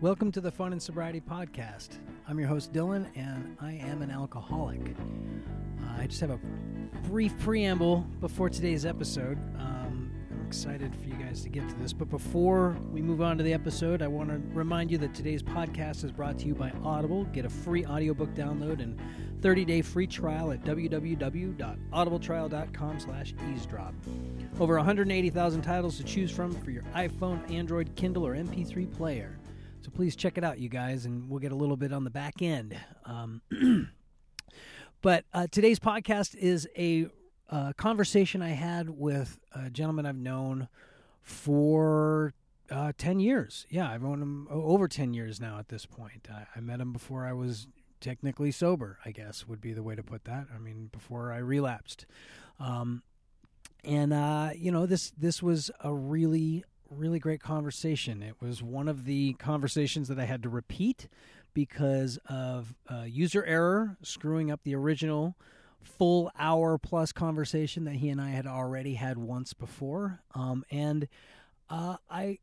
Welcome to the Fun and Sobriety Podcast. I'm your host, Dylan, and I am an alcoholic. Uh, I just have a brief preamble before today's episode. Um, I'm excited for you guys to get to this, but before we move on to the episode, I want to remind you that today's podcast is brought to you by Audible. Get a free audiobook download and 30-day free trial at www.audibletrial.com slash eavesdrop. Over 180,000 titles to choose from for your iPhone, Android, Kindle, or MP3 player. So please check it out, you guys, and we'll get a little bit on the back end. Um, but uh, today's podcast is a uh, conversation I had with a gentleman I've known for uh, 10 years. Yeah, I've known him over 10 years now at this point. I, I met him before I was technically sober, I guess would be the way to put that. I mean, before I relapsed. Um, and uh, you know, this this was a really really great conversation. It was one of the conversations that I had to repeat because of uh, user error, screwing up the original full hour plus conversation that he and I had already had once before. Um, and uh, I,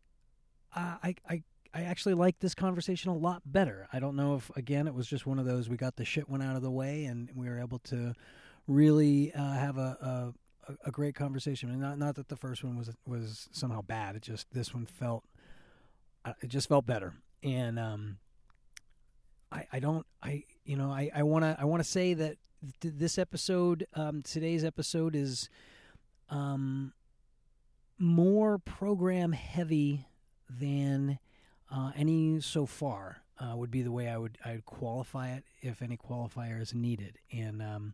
I, I, I actually like this conversation a lot better. I don't know if again it was just one of those we got the shit one out of the way and we were able to really uh, have a, a, a great conversation. And not not that the first one was was somehow bad. It just this one felt uh, it just felt better. And um, I I don't I you know I I want to I want to say that th- this episode um, today's episode is um more program heavy than uh, any so far uh, would be the way I would I'd qualify it if any qualifier is needed. And um,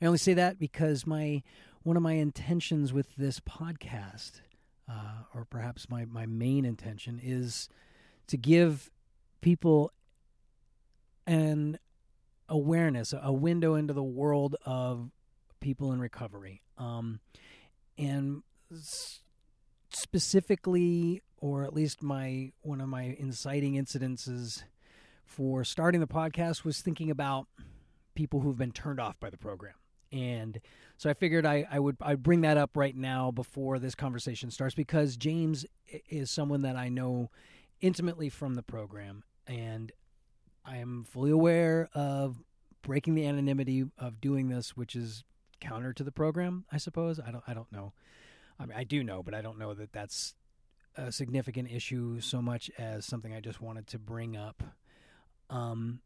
I only say that because my one of my intentions with this podcast, uh, or perhaps my my main intention, is to give people an awareness, a window into the world of people in recovery, um, and specifically or at least my one of my inciting incidences for starting the podcast was thinking about people who've been turned off by the program. And so I figured I, I would I'd bring that up right now before this conversation starts because James is someone that I know intimately from the program and I am fully aware of breaking the anonymity of doing this, which is counter to the program, I suppose. I don't I don't know. I mean I do know, but I don't know that that's a significant issue so much as something I just wanted to bring up. Um,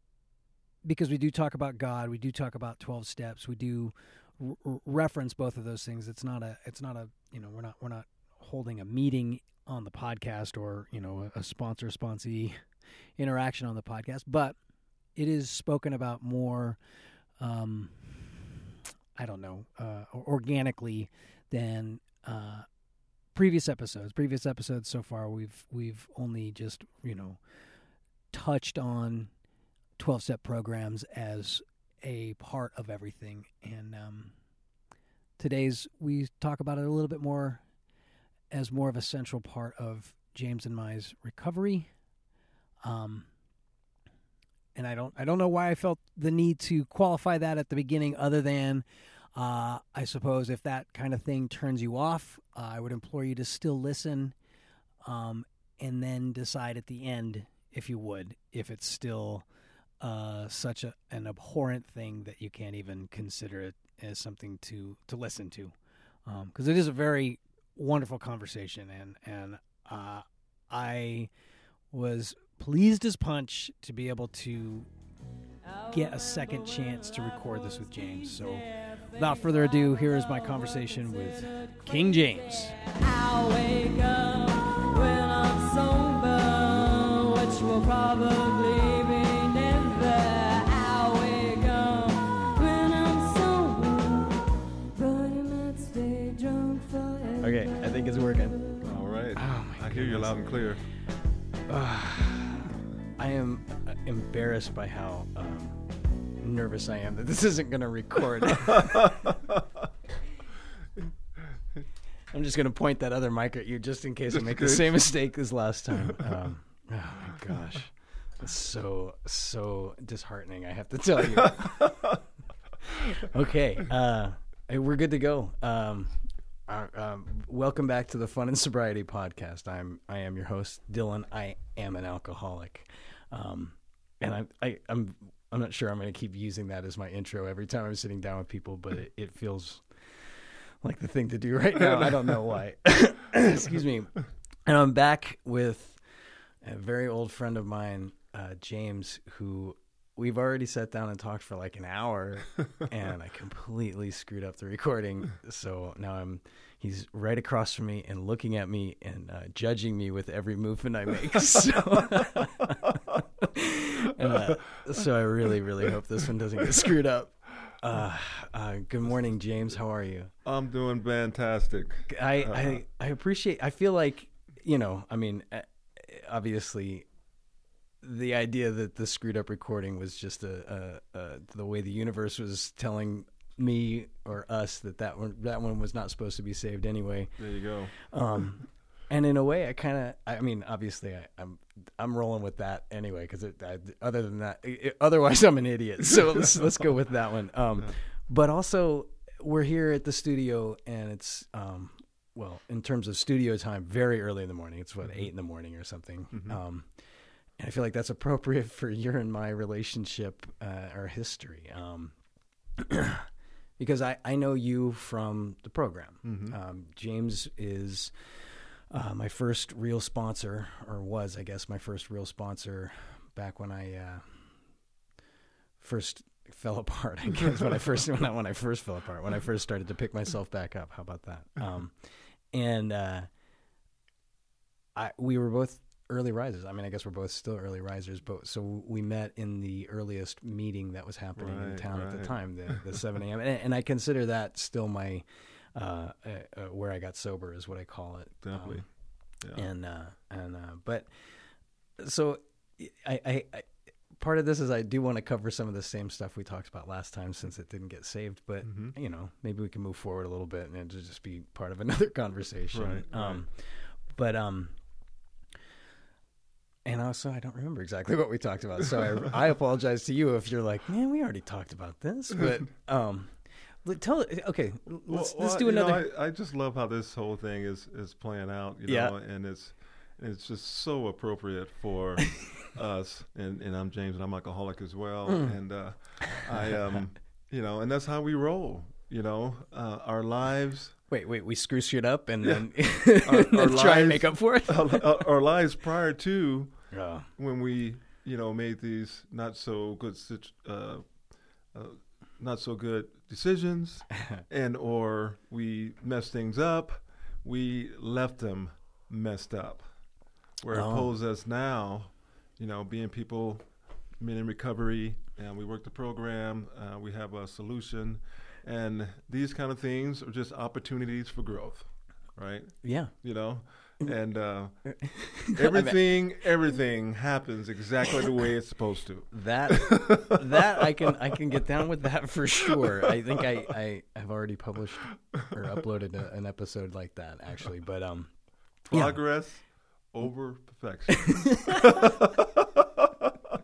because we do talk about God, we do talk about 12 steps, we do r- reference both of those things. It's not a, it's not a, you know, we're not, we're not holding a meeting on the podcast or, you know, a, a sponsor sponsee interaction on the podcast, but it is spoken about more, um, I don't know, uh, organically than, uh, previous episodes previous episodes so far we've we've only just you know touched on 12 step programs as a part of everything. And um, today's we talk about it a little bit more as more of a central part of James and my's recovery. Um and I don't I don't know why I felt the need to qualify that at the beginning other than uh, I suppose if that kind of thing turns you off, uh, I would implore you to still listen um, and then decide at the end, if you would, if it's still uh, such a, an abhorrent thing that you can't even consider it as something to, to listen to. Because um, it is a very wonderful conversation, and, and uh, I was pleased as punch to be able to get a second chance to record this with James. So, without further ado, here is my conversation with King James. Clear. Uh, I am embarrassed by how um, nervous I am that this isn't going to record. I'm just going to point that other mic at you just in case I make the same mistake as last time. Um, oh my gosh. It's so, so disheartening, I have to tell you. okay. Uh, we're good to go. Um, Uh, um, welcome back to the Fun and Sobriety podcast. I'm I am your host, Dylan. I am an alcoholic, um, and I, I I'm I'm not sure I'm going to keep using that as my intro every time I'm sitting down with people, but it, it feels like the thing to do right now. I don't know why. Excuse me. And I'm back with a very old friend of mine, uh, James, who we've already sat down and talked for like an hour, and I completely screwed up the recording. So now I'm he's right across from me and looking at me and uh, judging me with every movement I make. So, and, uh, so I really, really hope this one doesn't get screwed up. Uh, uh, good morning, James. How are you? I'm doing fantastic. I, I, I appreciate. I feel like you know. I mean, uh, obviously, the idea that the screwed up recording was just a, a, a the way the universe was telling me or us that that one that one was not supposed to be saved anyway. There you go. Um, and in a way, I kind of, I mean, obviously, I, I'm I'm rolling with that anyway because other than that, it, otherwise I'm an idiot. So let's let's go with that one. Um, but also, we're here at the studio, and it's um, well, in terms of studio time, very early in the morning. It's what mm-hmm. eight in the morning or something. Mm-hmm. Um, and I feel like that's appropriate for your and my relationship, uh, our history. Um, because I, I know you from the program. Mm-hmm. Um, James is uh, my first real sponsor, or was, I guess, my first real sponsor back when I uh, first fell apart. I guess when I first when I, when I first fell apart, when I first started to pick myself back up. How about that? Um, and uh, I we were both early risers. I mean, I guess we're both still early risers, but so we met in the earliest meeting that was happening right, in town right. at the time, the, the 7 a.m. And, and, I consider that still my uh, uh, uh, where I got sober is what I call it. Definitely. Um, yeah. And uh, and uh, but so I, I, I part of this is I do want to cover some of the same stuff we talked about last time since it didn't get saved. But mm-hmm. you know, maybe we can move forward a little bit and it just be part of another conversation. Right. Um, right. But um, and also I don't remember exactly what we talked about. So I, I apologize to you if you're like, man, we already talked about this. But um, tell okay, let's, well, let's do another. Know, I, I, just love how this whole thing is is playing out. You know, and it's it's just so appropriate for us. And, and I'm James, and I'm alcoholic as well. Mm. And uh, I um, you know, and that's how we roll. You know, uh, our lives Wait, wait, we screw shit up and yeah. then our, our try lives, and make up for it. our, our, lives prior to yeah. when we, you know, made these not so good, uh, uh, not so good decisions, and or we messed things up, we left them messed up. Where oh. opposed us now, you know, being people, men in recovery, and we work the program, uh, we have a solution and these kind of things are just opportunities for growth, right? Yeah. You know, and uh, everything everything happens exactly the way it's supposed to. That that I can I can get down with that for sure. I think I I have already published or uploaded a, an episode like that actually, but um, progress yeah. over perfection.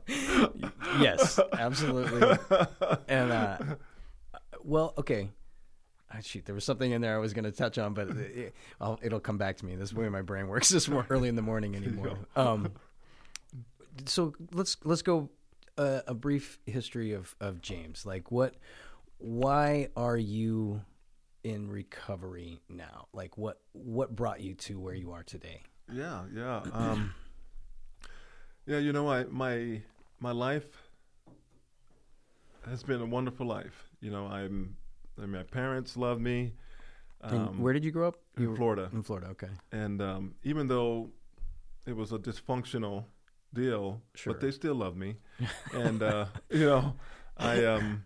yes, absolutely, okay. Oh, shoot, there was something in there I was going to touch on, but it, will come back to me. This is the way my brain works. This more early in the morning anymore. Um, so let's let's go uh, a brief history of of James. Like, what? Why are you in recovery now? Like, what what brought you to where you are today? Yeah, yeah, um, yeah. You know, I my my life has been a wonderful life you know, I'm, Mean, my parents love me. Um, where did you grow up? In Florida. In Florida, okay. And um, even though it was a dysfunctional deal, sure. but they still love me. and uh, you know, I um,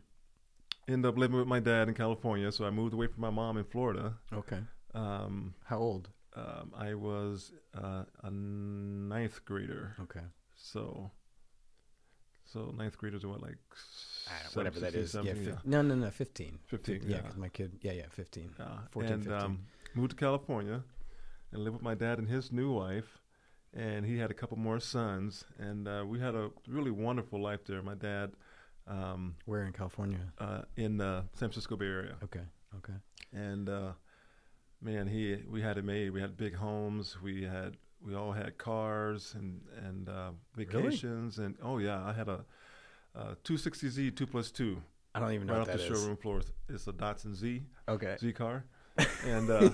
ended up living with my dad in California, so I moved away from my mom in Florida. Okay. Um, How old? Um, I was uh, a ninth grader. Okay. So, so ninth graders are what like whatever that is. Yeah, fi- no, no, no, fifteen. Fifteen. Yeah, because my kid. Yeah, yeah, fifteen. Uh, 14, and 15. Um, moved to California and lived with my dad and his new wife, and he had a couple more sons, and uh, we had a really wonderful life there. My dad. Um, Where in California? Uh, in the San Francisco Bay Area. Okay. Okay. And uh, man, he we had it made. We had big homes. We had we all had cars and and uh, vacations really? and oh yeah, I had a, a 260Z two plus two. I don't even know right off the is. showroom floor. It's a Datsun Z. Okay. Z car. And uh,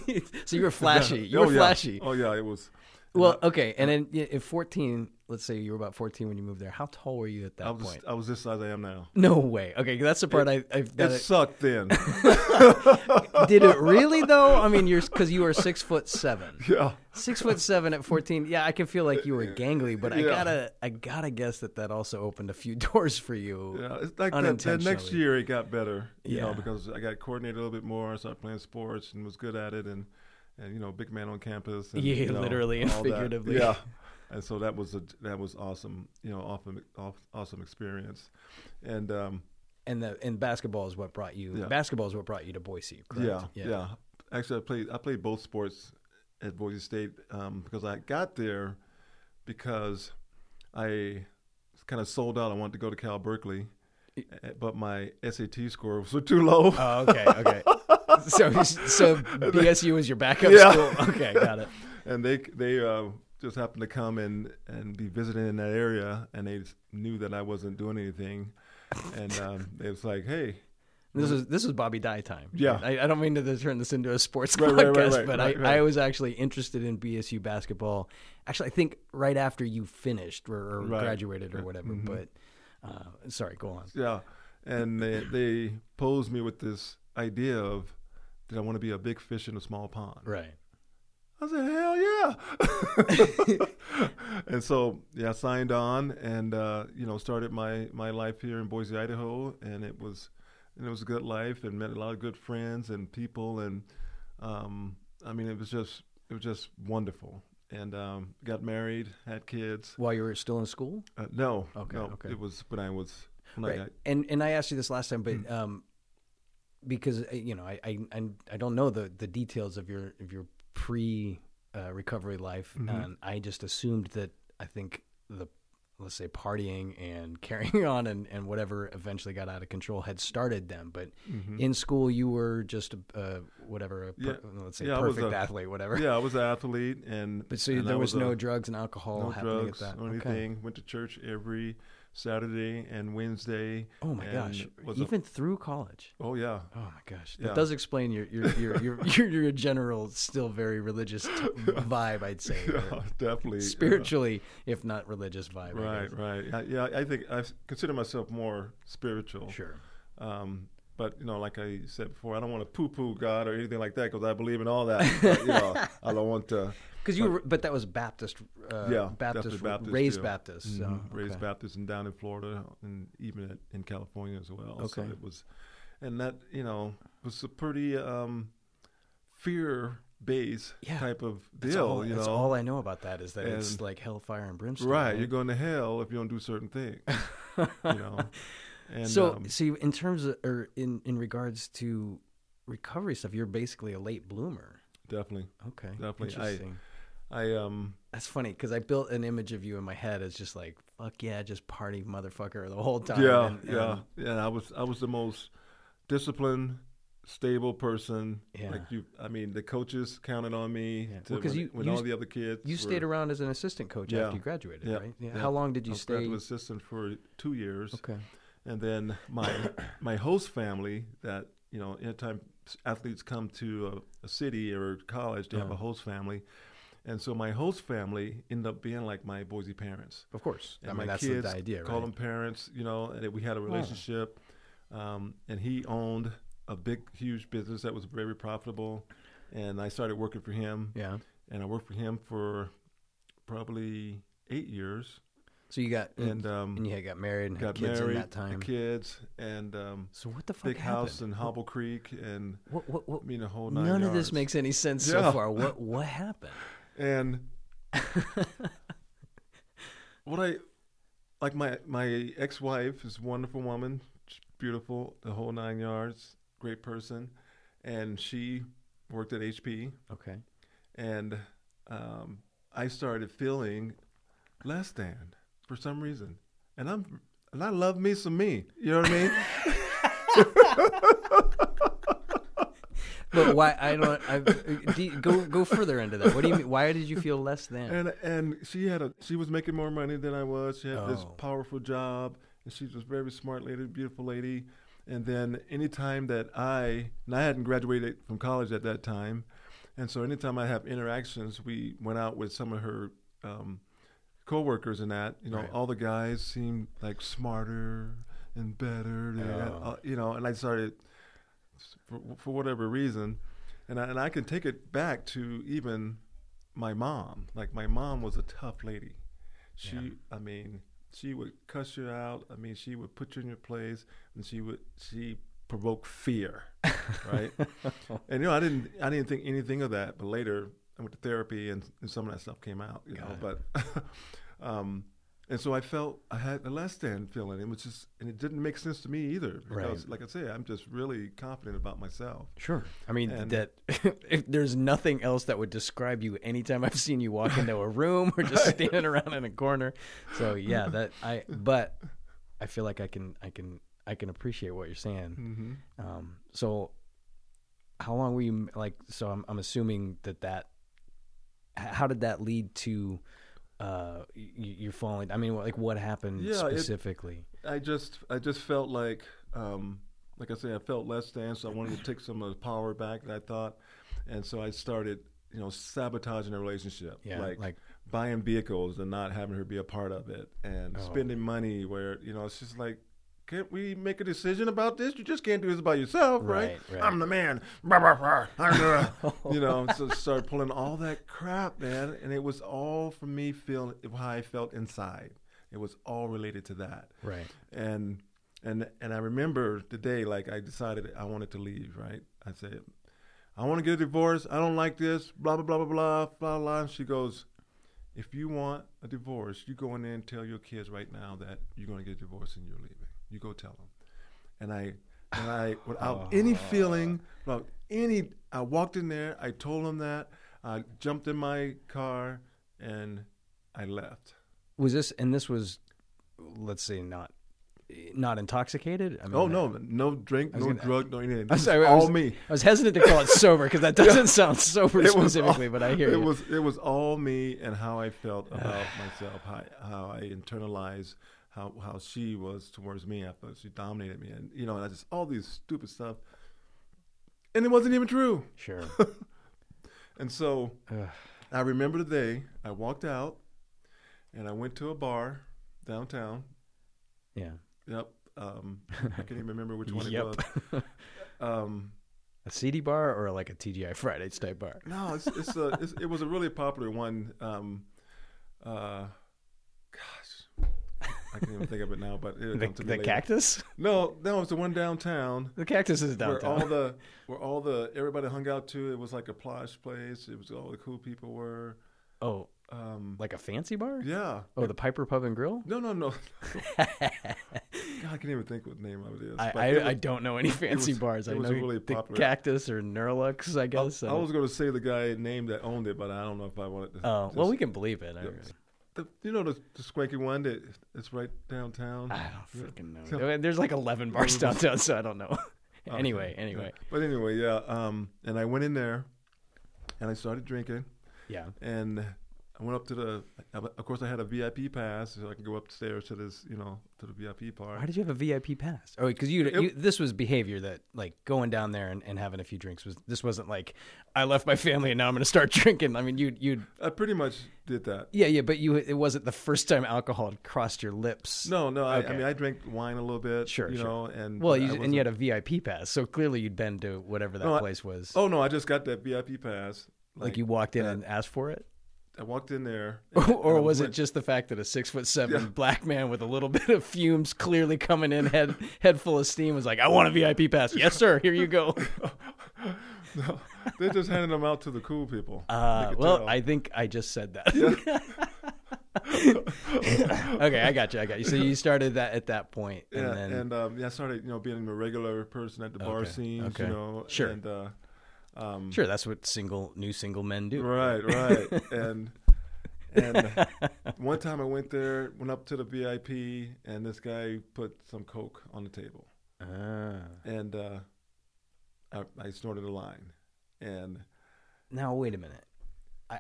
so you were flashy. You were oh, yeah. flashy. Oh yeah, it was. Well, okay, and then at 14, let's say you were about 14 when you moved there. How tall were you at that I was, point? I was this size I am now. No way. Okay, that's the part I. I've it sucked then. Did it really though? I mean, you're because you were six foot seven. Yeah. Six foot seven at 14. Yeah, I can feel like you were gangly, but I Yeah. gotta, I gotta guess that that also opened a few doors for you. Yeah, it's like that, that next Unintentionally. year it got better, you know, Yeah. because I got coordinated a little bit more. I started playing sports and was good at it, and and you know, big man on campus. And, Yeah, you know, literally and all that. figuratively. Yeah, and so that was a that was awesome, you know, awesome awesome experience, and um, And the and basketball is what brought you. Yeah. Basketball is what brought you to Boise. Correct? yeah, yeah, Actually, I played I played both sports at Boise State um, because I got there because I kind of sold out. I wanted to go to Cal Berkeley, eh, but my SAT score was too low. Oh, okay, okay. so, so BSU is your backup Yeah. school. Okay, got it. and they they uh, just happened to come and and be visiting in that area, and they knew that I wasn't doing anything, and um, it was like, hey, This is this is Bobby Dye time. Yeah. I, I don't mean to turn this into a sports Right, podcast, right, right, but I. I was actually interested in BSU basketball. Actually, I think right after you finished or, or graduated or whatever. Mhm. But uh, sorry, go on. yeah, and they they posed me with this idea of, did I want to be a big fish in a small pond? Right. I said, hell yeah. and so, yeah, I signed on and, uh, you know, started my, my life here in Boise, Idaho. And it was, and it was a good life and met a lot of good friends and people. And, um, I mean, it was just, it was just wonderful. And, um, got married, had kids. While you were still in school. Uh, no, Okay, no, okay. it was when I was, when I Right. got, And and I asked you this last time, Hmm. but um, because uh, you know I I I- don't know the the details of your of your pre uh, recovery life, Mhm. and I just assumed that I think the let's say partying and carrying on and, and whatever eventually got out of control had started them. But Mhm. in school, you were just a uh, whatever, a per, Yeah. let's say Yeah, perfect a- athlete, whatever. yeah, I was an athlete and, But so and there was, a- no drugs and alcohol no happening drugs at that. or Okay. anything. Went to church every Saturday and Wednesday. Oh my gosh! was a- Even through college. oh yeah, Oh my gosh, Yeah. that does explain your your your your, your, your general still very religious t- vibe. I'd say yeah, definitely spiritually, if not religious vibe. Right, right. I, yeah, I think I consider myself more spiritual. Sure. Um, but you know, like I said before, I don't want to poo-poo God or anything like that because I believe in all that. But, you know, I don't want to. Because you, were, but that was Baptist. Uh, Yeah, Baptist, Baptist, raised yeah. Baptist. So, Mhm. Raised okay. Baptist and down in Florida and even at, in California as well. So Okay. it was, and that you know was a pretty um, fear-based Yeah. type of That's, deal. all, you that's know, all I know about that is that it's like hellfire and brimstone. right? You're going to hell if you don't do certain things. you know. And, so, um, see, in terms of, or in in regards to recovery stuff, you're basically a late bloomer. definitely, Okay, Definitely. Interesting. I um. That's funny because I built an image of you in my head as just like fuck yeah, just party motherfucker the whole time. Yeah, and- yeah, and- yeah. I was I was the most disciplined, stable person. Yeah. Like you, I mean, the coaches counted on me. Yeah. To, Well, 'cause when, you- when you all the other kids. You were, stayed around as an assistant coach Yeah. after you graduated, Yeah. right? Yeah. How long did I you was stay? graduate assistant for two years, Okay. And then my my host family that you know, anytime athletes come to a, a city or college, they have a Uh-huh. host family. And so my host family ended up being like my Boise parents. Of course. And I mean, that's kids the idea, call right? them parents, you know, and we had a relationship. Um, and he owned a big, huge business that was very profitable. And I started working for him. Yeah. And I worked for him for probably eight years. So you got and, um, and you had got married and got had kids married, in that time. kids, and um, So what the fuck big happened? house in Hobble Creek. And What what what? I mean, a whole nine None of this makes any sense Yeah. so far. What what happened? And what I like my my ex wife is a wonderful woman, beautiful, the whole nine yards, great person, and she worked at HP, Okay. and um, I started feeling less than for some reason, and I'm and I love me some me, you know what I mean? but why? I don't. I, go go further into that. What do you mean? Why did you feel less than? And and she had a she was making more money than I was. She had oh. this powerful job, and she was a very smart lady, beautiful lady. And then anytime that I and I hadn't graduated from college at that time, and so anytime I have interactions, we went out with some of her um, coworkers and that. You know, right. all the guys seemed like smarter and better. Oh. uh, you know, and I started for, for whatever reason, and I, and I can take it back to even my mom. Like my mom was a tough lady. She, yeah. I mean, she would cuss you out. I mean, she would put you in your place, and she would she provoke fear, right? and you know, I didn't I didn't think anything of that, but later I went to therapy, and, and some of that stuff came out. You Got know, it. but um, and so I felt I had a less than feeling. It was just, and it didn't make sense to me either. Because, right. like I say, I'm just really confident about myself. Sure. I mean, and that if there's nothing else that would describe you anytime I've seen you walk into a room or just standing around in a corner. So yeah, that I, but I feel like I can, I can, I can appreciate what you're saying. Mm-hmm. Um, so how long were you like, so I'm, I'm assuming that that, how did that lead to, uh you're falling i mean like what happened yeah, specifically? It, i just i just felt like um like i say i felt less than so i wanted to take some of the power back that i thought. And so i started you know sabotaging the relationship. Yeah, like, like buying vehicles and not having her be a part of it and oh. spending money where you know it's just like can't we make a decision about this? You just can't do this by yourself, right? right? right. I'm the man. you know, so start pulling all that crap, man. And it was all for me feeling how I felt inside. It was all related to that. Right. And and and I remember the day like I decided I wanted to leave, right? I said, I want to get a divorce. I don't like this, blah, blah, blah, blah, blah, blah, blah. And she goes, if you want a divorce, you go in there and tell your kids right now that you're going to get a divorce and you're leaving. You go tell them. And I, and I, without any feeling, without any, I walked in there. I told them that. I jumped in my car and I left. Was this, and this was, let's say, not not intoxicated? I mean, oh no, no drink, no gonna, drug, no anything. I'm sorry, all was, me. I was hesitant to call it sober because that doesn't yeah. sound sober specifically, all, but I hear it you. was it was all me and how I felt about myself, how, how I internalized how how she was towards me. I thought she dominated me, and you know, and I just all these stupid stuff, and it wasn't even true. Sure. and so, I remember the day I walked out, and I went to a bar downtown. Yeah. Yep. Um, I can't even remember which one it was. Um, a CD bar or like a TGI Fridays type bar? No, it's, it's a it's, it was a really popular one. Um, uh, I can't even think of it now, but it'll the, the cactus. No, no, it's the one downtown. The cactus is downtown. Where all the where all the everybody hung out to. It was like a plush place. It was all the cool people were. Oh, um, like a fancy bar? Yeah. Oh, the Piper Pub and Grill? No, no, no. God, I can't even think what name of it is. I, I, was, I, don't know any fancy was, bars. I know really the popular. Cactus or Neurolux, I guess. I, I was going to say the guy name that owned it, but I don't know if I wanted to. Oh, well, we can believe it. The, you know the, the swanky one that it's right downtown. I don't freaking know. So, There's like 11 bars downtown, so I don't know. anyway, okay. anyway. Yeah. But anyway, yeah. Um, and I went in there, and I started drinking. Yeah. And I went up to the. Of course, I had a VIP pass, so I could go upstairs to this, you know, to the VIP part. Why did you have a VIP pass? Oh, because you, you, this was behavior that, like, going down there and, and having a few drinks was. This wasn't like I left my family and now I'm going to start drinking. I mean, you, you. I pretty much did that. Yeah, yeah, but you, it wasn't the first time alcohol had crossed your lips. No, no. Okay. I, I, mean, I drank wine a little bit. Sure, you sure. know, and well, you, and you had a VIP pass, so clearly you'd been to whatever that no, place was. oh no, I just got that VIP pass. Like, like you walked in and asked for it. I walked in there, and, or was it just the fact that a six foot seven yeah. black man with a little bit of fumes, clearly coming in head head full of steam, was like, "I want a VIP pass." yes, sir. Here you go. no, they're just handing them out to the cool people. Uh, well, tell. I think I just said that. Yeah. okay, I got you. I got you. So you started that at that point, and yeah, then... and um, yeah, I started you know being a regular person at the bar okay. scenes, okay. you know, sure. And uh, um, sure, that's what single new single men do. Right, right. and and one time I went there, went up to the VIP, and this guy put some coke on the table. Ah. And uh, I, I, snorted a line. and Now wait a minute. I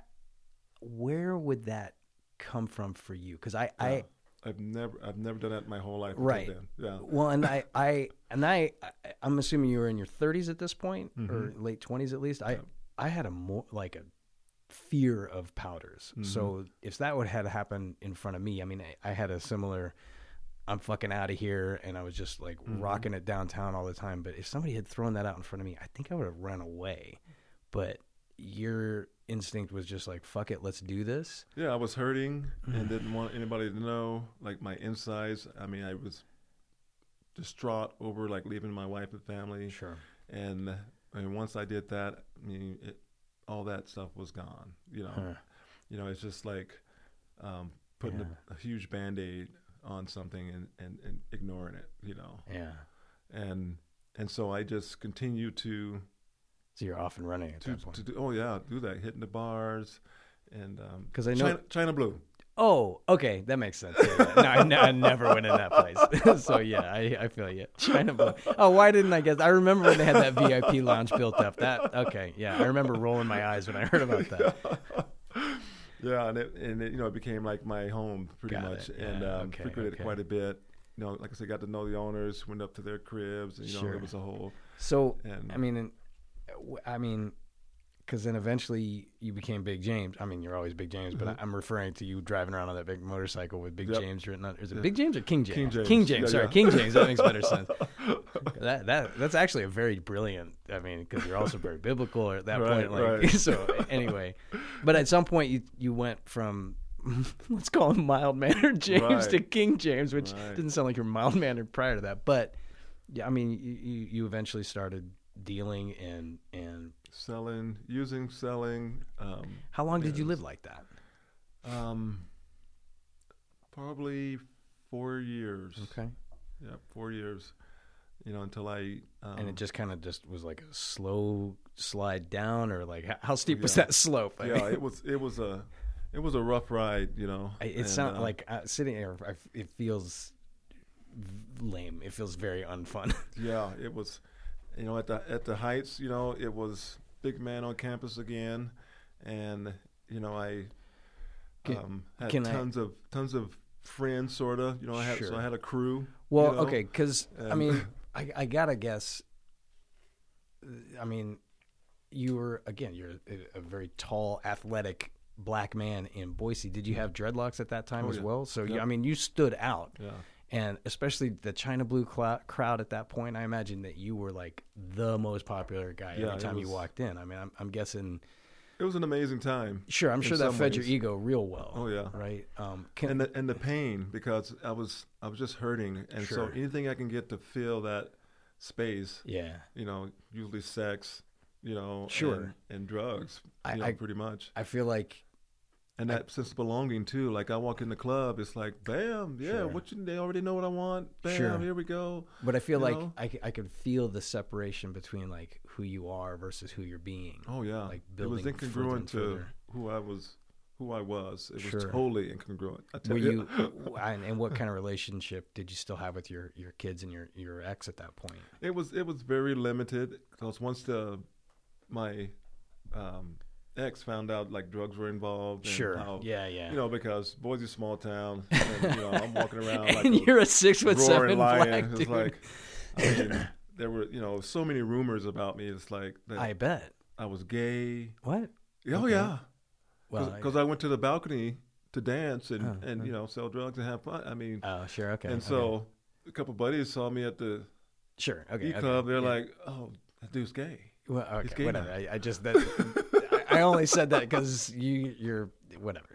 where would that come from for you? Because I, I uh, I've never I've never done that my whole life. Right. Then. Yeah. well, and I, I, and I, I'm assuming you were in your 30s at this point, or Mhm. late 20s at least. I, Yeah. I had a more like a fear of powders. Mm-hmm. So if that would had happened in front of me, I mean, I, I had a similar. I'm fucking out of here, and I was just like Mm-hmm. rocking it downtown all the time. But if somebody had thrown that out in front of me, I think I would have run away. But your instinct was just like, "Fuck it, let's do this." Yeah, I was hurting and didn't want anybody to know like my insides. I mean, I was distraught over like leaving my wife and family. Sure. And mean, once I did that, I mean, it, all that stuff was gone. You know, Huh. you know, it's just like um, putting Yeah. a, a huge band aid on something and, and, and ignoring it. You know, Yeah. and and so I just continue to So you're off and running at to, that point. do. Oh yeah, do that, hitting the bars, and um, 'Cause I know- China, China Blue. Oh, okay, that makes sense. Yeah, yeah. No, I, never went in that place, so yeah, I, I feel you. China Blue. Oh, why didn't I guess? I remember when they had that VIP lounge built up. That okay, yeah, I remember rolling my eyes when I heard about that. Yeah, and it, and it, you know it became like my home pretty Got much, it. and Yeah, um, okay, frequented okay. quite a bit. You know, like I said, got to know the owners, went up to their cribs, and you know Sure. it was a whole. So And I mean, I mean, because then eventually you became Big James. I mean, you're always Big James, but I, I'm referring to you driving around on that big motorcycle with Big Mm-hmm. Yep. James written on. Is it Yeah. Big James or King James? King James. Yeah, sorry, yeah. King James. That makes better sense. that that that's actually a very brilliant. I mean, because you're also very biblical at that Right, point. Like right. so. Anyway, but at some point you you went from. Let's call him mild mannered James Right. to King James, which didn't sound like you're mild mannered prior to that. But yeah, I mean, you, you eventually started dealing and and selling, using, selling. Um, how long did you live like that? um, probably four years. Okay, Yeah, four years. You know, until I. Um, and it just kind of just was like a slow slide down, or like how, steep was that slope? I yeah, mean, it was it was a it was a rough ride. You know, I- it sounds uh, like uh, sitting here. I, it feels lame. It feels very unfun. Yeah, it was. You know, at the at the heights, you know, it was big man on campus again, and you know, I um, had can I- tons of tons of friends, sort of. You know, I had Sure. so I had a crew. Well, you know, okay, because I mean, I, I gotta guess. I mean, you were again. You're a, a very tall, athletic black man in Boise. Did you have dreadlocks at that time Oh, as yeah. well? So, you, I mean, you stood out, Yeah, and especially the China Blue clou- crowd at that point. I imagine that you were like the most popular guy Yeah, every time you walked in. I mean, I'm, I'm guessing. it was an amazing time. Sure, I'm sure that fed your ego real well. Oh yeah, Right. Um, can, and the and the pain because I was I was just hurting, and Sure. so anything I can get to fill that space, yeah. you know, usually sex, you know, Sure. and, and drugs, I- know, I- pretty much. I feel like And I- that sense of belonging too. Like I walk in the club, it's like, bam, yeah, Sure. what you, they already know what I want. Bam, Sure. here we go. But I feel You like know? I, I could feel the separation between like who you are versus who you're being. Oh yeah, Like it was building incongruent to further. who I was. Who I was. It was Sure. totally incongruent. I tell Were you. you and, and what kind of relationship did you still have with your, your kids and your, your ex at that point? It was it was very limited because once the my um, ex found out like drugs were involved. And Sure. How, yeah, yeah. You know, because Boise small town, and you know, I'm walking around like and a you're a six foot seven lion. black It's like, I mean, there were you know so many rumors about me. It's like that I bet. I was gay. What? Oh Okay. yeah, Well, because I, went to the balcony to dance and Oh, and oh. you know sell drugs and have fun. I mean, oh, sure. Okay. and okay. so a couple buddies saw me at the sure. Okay. E okay, club. They're yeah. like, "Oh, that dude's gay." well, okay, gay whatever. I, I just that I only said that because you you're whatever.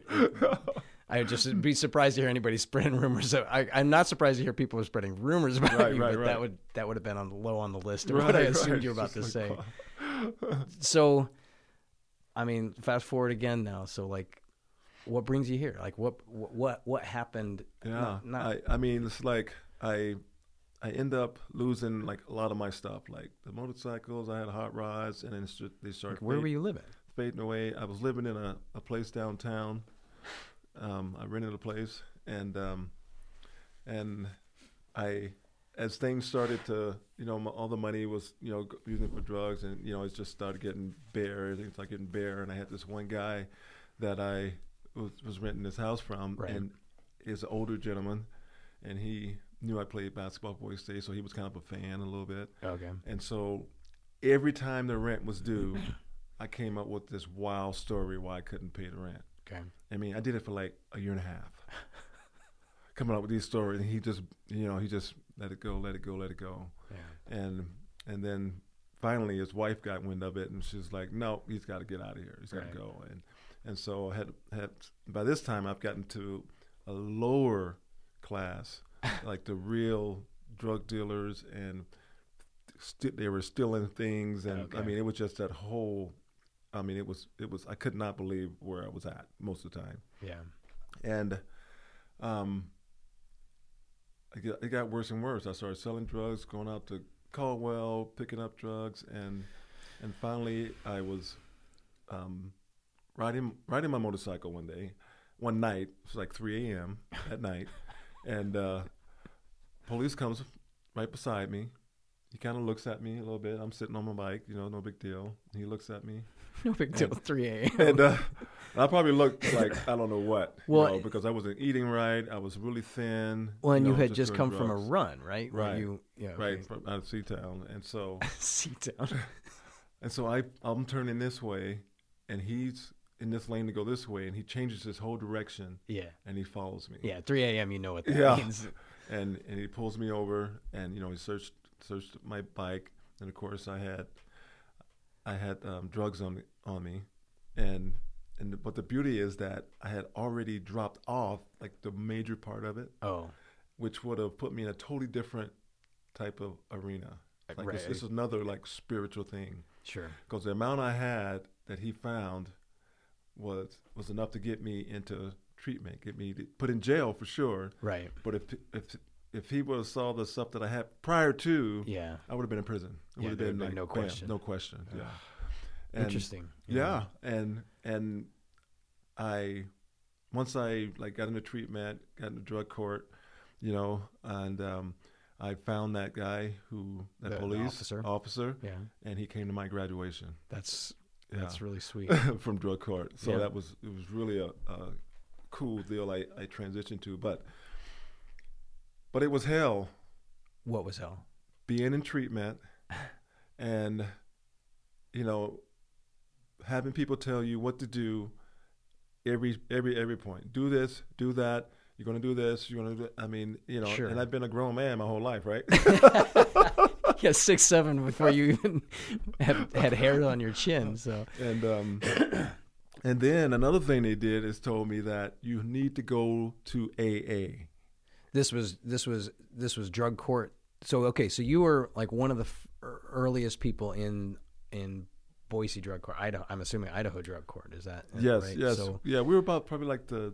I would just be surprised to hear anybody spreading rumors. Of, I, I'm not surprised to hear people are spreading rumors about Right, you, right, but that would that would have been on low on the list of what I assumed right. you were about to just say. So, I mean, fast forward again now. So, like, what brings you here? Like, what what what happened? Yeah, Not, not I, I mean, it's like I, I end up losing like a lot of my stuff, like the motorcycles. I had hot rods, and then they started where were you living? Fading away. I was living in a, a place downtown. Um, I rented a place, and um, and I as things started to, you know, m- all the money was, you know, using it for drugs, and you know, it just started getting bare. Everything started getting bare, and I had this one guy that I was, was renting this house from, Right. and he's an older gentleman, and he knew I played basketball for Boise State, so he was kind of a fan a little bit, Okay. and so every time the rent was due, I came up with this wild story why I couldn't pay the rent. Okay. I mean, I did it for like a year and a half. Coming up with these stories, and he just, you know, he just let it go, let it go, let it go, Yeah. and and then finally his wife got wind of it, and she's like, "No, he's got to get out of here. He's got Right. to go." And and so I had had by this time I've gotten to a lower class, like the real drug dealers, and st- they were stealing things, and I mean, it was just that whole. I mean, it was it was I could not believe where I was at most of the time Yeah. and um, it got worse and worse. I started selling drugs, going out to Caldwell, picking up drugs, and and finally I was um, riding riding my motorcycle one day, one night. It was like 3 a.m. at night, and uh, police comes right beside me. He kind of looks at me a little bit. I'm sitting on my bike, you know, no big deal. He looks at me, No big deal. And- 3 a.m. and uh, I probably looked like I don't know what, you know, because I wasn't eating right. I was really thin. Well, and you, know, had just doing come from a run, right? Where Right. You, yeah. right from out of Seatown, and so Seat down. and so I I'm turning this way, and he's in this lane to go this way, and he changes his whole direction, Yeah. and he follows me. Yeah. 3 a.m. You know what that Yeah. means. and and he pulls me over, and you know he searched searched my bike, and of course I had I had um, drugs on on me, and and but the beauty is that I had already dropped off like the major part of it, Oh. which would have put me in a totally different type of arena. Like this, Right. this is another like spiritual thing Sure. because the amount I had that he found was was enough to get me into treatment, get me put in jail for sure. Right. But if if if he would have saw the stuff that I had prior to, Yeah. I would have been in prison. It Yeah, would have there been like been no bam, question. no question. Yeah. And- Interesting. Yeah, and and I once I like got into treatment, got into drug court, you know, and um, I found that guy who that The- the police officer. officer, Yeah. and he came to my graduation. That's Yeah. that's really sweet. from drug court. So Yeah. that was it was really a, a cool deal I, I transitioned to, but but it was hell what was hell? being in treatment and you know having people tell you what to do every every every point. Do this, do that. You're gonna do this. You're gonna do. I mean, you know. Sure. And I've been a grown man my whole life, right? yeah, six seven before you even had, had hair on your chin. So and um, and then another thing they did is told me that you need to go to AA. This was this was this was drug court. So okay, so you were like one of the f- er, earliest people in in Boise drug court. Idaho. I'm assuming Idaho drug court. Is that Yes, right? yes, So yeah. We were about probably like the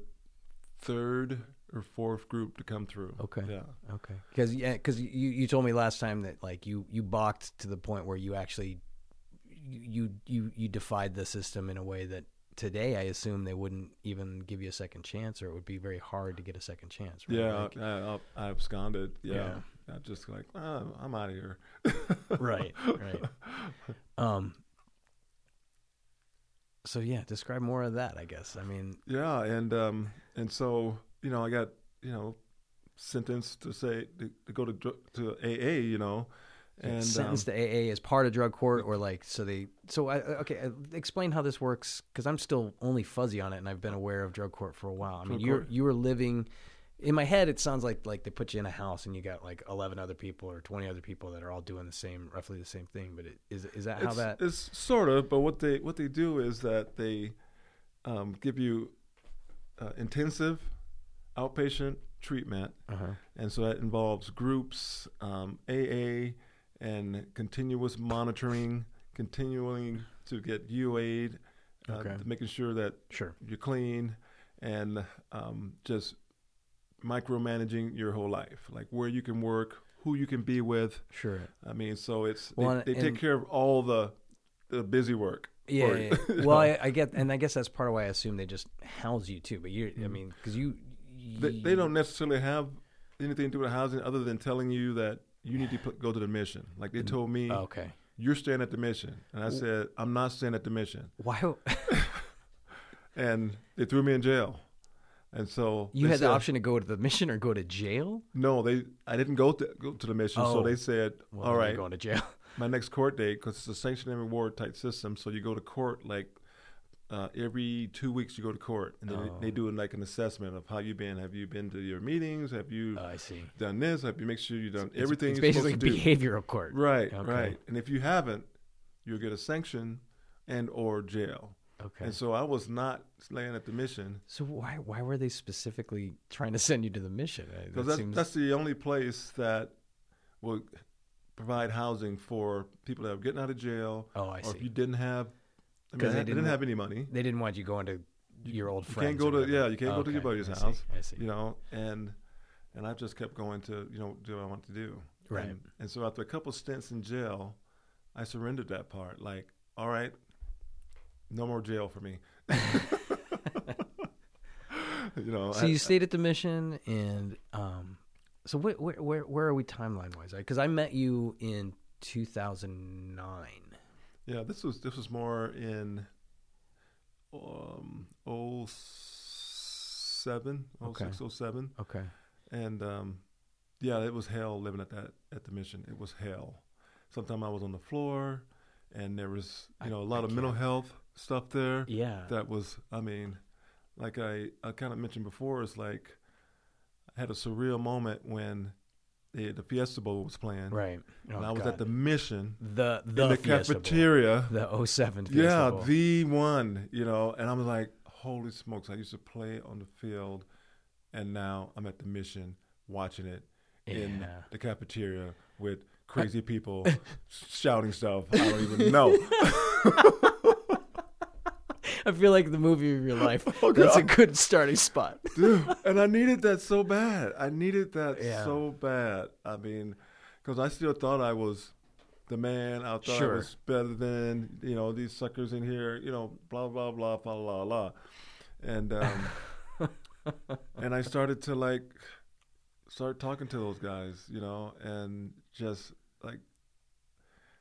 third or fourth group to come through. Okay. Yeah. Okay. Because yeah, because you you told me last time that like you you balked to the point where you actually you you you defied the system in a way that today I assume they wouldn't even give you a second chance, or it would be very hard to get a second chance. Right? Yeah, Like- I, I, I absconded. Yeah, Yeah. I just like oh, I'm out of here. right. Right. Um. So yeah, describe more of that. I guess. I mean, Yeah, and um, and so you know, I got you know sentenced to say to, to go to to AA. You know, and sentenced um, to AA as part of drug court, or like so they. So I okay, uh, explain how this works because I'm still only fuzzy on it, and I've been aware of drug court for a while. I mean, you're you were living. In my head, it sounds like like they put you in a house and you got like eleven other people or twenty other people that are all doing the same, roughly the same thing. But it, is is that how it's, that? it's sort of, but what they what they do is that they um, give you uh, intensive outpatient treatment, Uh-huh. and so that involves groups, um, AA, and continuous monitoring, continuing to get you aid, uh, Okay. making sure that Sure. you're clean, and um, just micromanaging your whole life, like where you can work, who you can be with. Sure. I mean, so it's Well, they, they take care of all the the busy work. Yeah, yeah, you. yeah. well, I, I get, and I guess that's part of why I assume they just house you too. But you, I mean, because you, they, they don't necessarily have anything to do with housing other than telling you that you need to put, go to the mission. Like they told me, oh, Okay. you're staying at the mission, and I said, I'm not staying at the mission, Why? and they threw me in jail. And so You had the option to go to the mission or go to jail. No, they. I didn't go to go to the mission, so Oh. they said, Well, "All you're going to jail. my next court date because it's a sanction and reward type system. So you go to court like uh, every two weeks. You go to court, and Oh. they, they do like an assessment of how you've been. Have you been to your meetings? Have you Oh, I see. done this? Have you make sure you've done It's- everything It's basically to do? behavioral court. Right, Okay. right. And if you haven't, you'll get a sanction and or jail. Okay. And so I was not laying at the mission So why why were they specifically trying to send you to the mission? Because that that's, seems- that's the only place that will provide housing for people that are getting out of jail oh, I or see. if you didn't have, I 'Cause mean, they they didn't have any money. they didn't want you going to your old friends. You can't go to yeah, you can't go to your buddy's I see, house, I see. you know, and and I just kept going to you know do what I want to do, Right. And, and so after a couple stints in jail, I surrendered that part. Like, all right, no more jail for me. you know, So I- you stayed at the mission, and um, so where where where, where are we timeline wise? Because I met you in 2009. Yeah, this was this was more in um 07, Okay. 07. Okay. And um yeah, it was hell living at that at the mission. It was hell. Sometimes I was on the floor and there was, you know, a lot I of mental health stuff there Yeah. that was I mean, like I I kind of mentioned before, it's like I had a surreal moment when the the Fiesta Bowl was playing. right. And Oh, I was God. at the mission the the, in the Fiesta Bowl. cafeteria. the 07 Fiesta Yeah, Bowl. the one, you know, and I'm like, holy smokes! I used to play on the field, and now I'm at the mission watching it in the cafeteria with uh, crazy people shouting stuff I don't even know. I feel like the movie of your life. Oh, That's a good starting spot. Dude, and I needed that so bad. I needed that Yeah. so bad. I mean, because I still thought I was the man. I thought Sure. I was better than you know these suckers in here. You know, blah blah blah blah blah blah. And um, and I started to like start talking to those guys. You know, and just like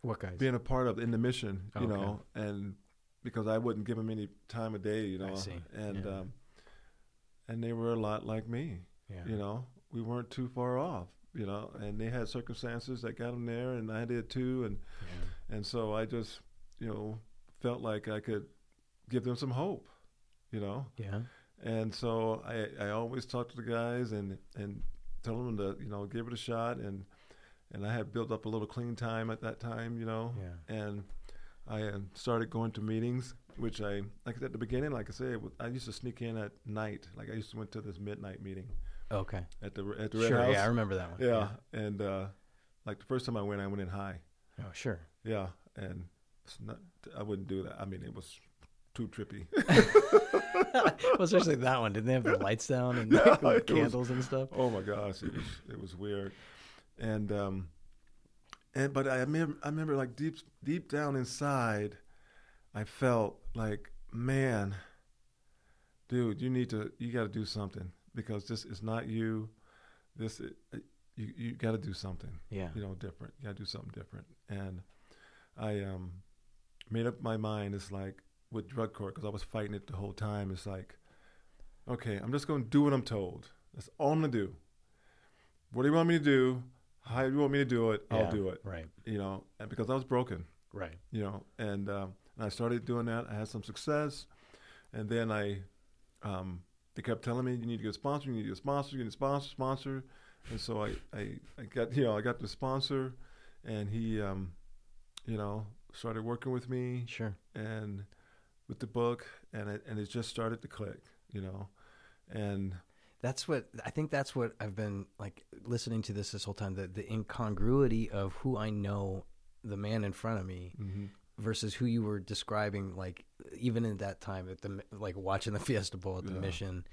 What guys? being a part of in the mission. You Okay. know, and because I wouldn't give them any time of day. You know, I see. and Yeah. um, and they were a lot like me yeah. you know we weren't too far off you know and they had circumstances that got them there and i did too and yeah. and so i just you know felt like i could give them some hope you know Yeah. and so i i always talk to the guys and and tell them to you know give it a shot and and i had built up a little clean time at that time you know Yeah. and I uh, started going to meetings, which I like at the beginning. Like I said, I used to sneak in at night. Like I used to went to this midnight meeting Okay. at the at the Red Sure. House. Yeah, I remember that one. Yeah, and uh, like the first time I went, I went in high. Oh, sure. Yeah, and it's not. I wouldn't do that. I mean, it was too trippy. well, especially that one. Didn't they have the lights down and Yeah, like, it was- candles and stuff? oh my gosh, it was it was weird, and um, and but I remember I remember like deep deep down inside, I felt like man, dude, you need to you got to do something because this is not you. This is, you you got to do something. Yeah. you know, different. You got to do something different. And I um, made up my mind. It's like with drug court because I was fighting it the whole time. It's like, okay, I'm just going to do what I'm told. That's all I'm going to do. What do you want me to do? How you want me to do it? I'll Yeah. do it. Right. You know, and because I was broken. Right. You know, and um, and I started doing that. I had some success, and then I, um, they kept telling me you need to get a sponsor. You need to get a sponsor. You need a sponsor. Sponsor. And so I, I, I got you know I got the sponsor, and he, um, you know, started working with me Sure. and with the book, and it and it just started to click. You know, and That's what I think. That's what I've been like listening to this this whole time. The the incongruity of who I know, the man in front of me, mhm. versus who you were describing. Like even in that time at the like watching the Fiesta Bowl at the Yeah. mission,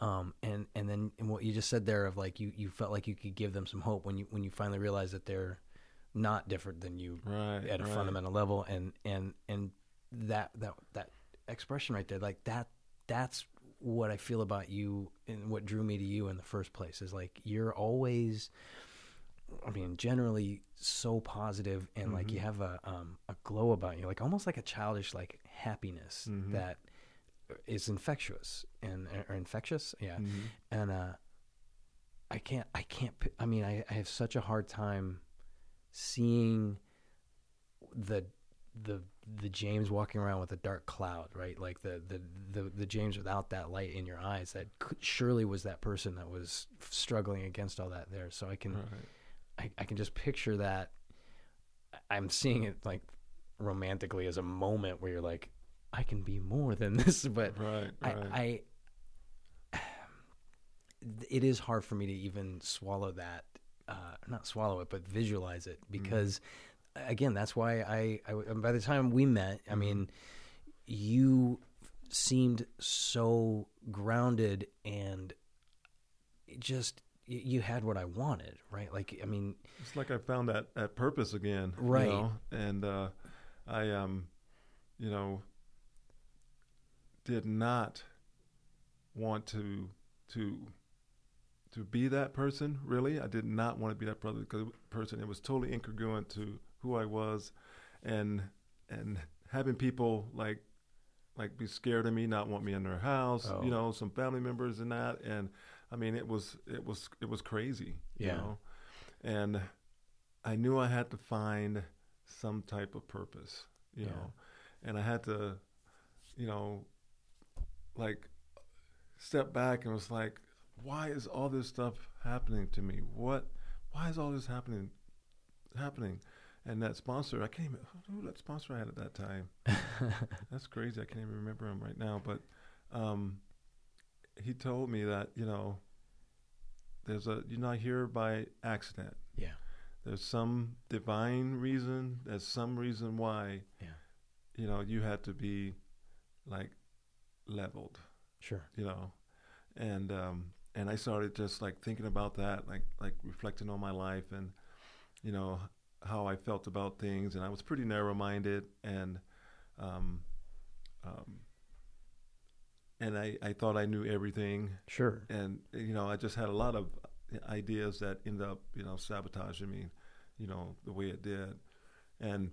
um, and and then and what you just said there of like you you felt like you could give them some hope when you when you finally realized that they're not different than you right at a right. fundamental level and and and that that that expression right there like that that's what I feel about you and what drew me to you in the first place is like you're always I mean, generally so positive and like you have a um, a glow about you, like almost like a childish like happiness that is infectious and or infectious, yeah. And uh, I can't, I can't. I mean, I, I have such a hard time seeing the the the James walking around with a dark cloud, right? Like the the the, the James without that light in your eyes. That could, surely was that person that was struggling against all that there. So I can, I, I can just picture that. I'm seeing it like romantically as a moment where you're like, I can be more than this, but Right, right. I, I it is hard for me to even swallow that uh, not swallow it but visualize it because again that's why I, I by the time we met i mean you seemed so grounded and just you had what i wanted right like i mean It's like I found that, that purpose again, you Right. know? And uh, I, um, you know, did not want to to to be that person. Really, I did not want to be that brother because person. It was totally incongruent to who I was, and and having people like like be scared of me, not want me in their house. Oh. You know, some family members and that, and I mean, it was it was it was crazy. Yeah. You know? and I knew I had to find some type of purpose, you Yeah. know, and I had to, you know, like step back and was like, why is all this stuff happening to me? What, why is all this happening, happening? And that sponsor, I can't even, who that sponsor I had at that time? That's crazy. I can't even remember him right now, but um, he told me that, you know, there's a, you're not here by accident. yeah There's some divine reason. There's some reason why, Yeah. you know, you had to be like leveled, sure you know, and um, and I started just like thinking about that, like like reflecting on my life and, you know, how I felt about things, and I was pretty narrow-minded, and, um, um, and I I thought I knew everything, sure. And you know I just had a lot of ideas that ended up you know sabotaging me, you know the way it did, and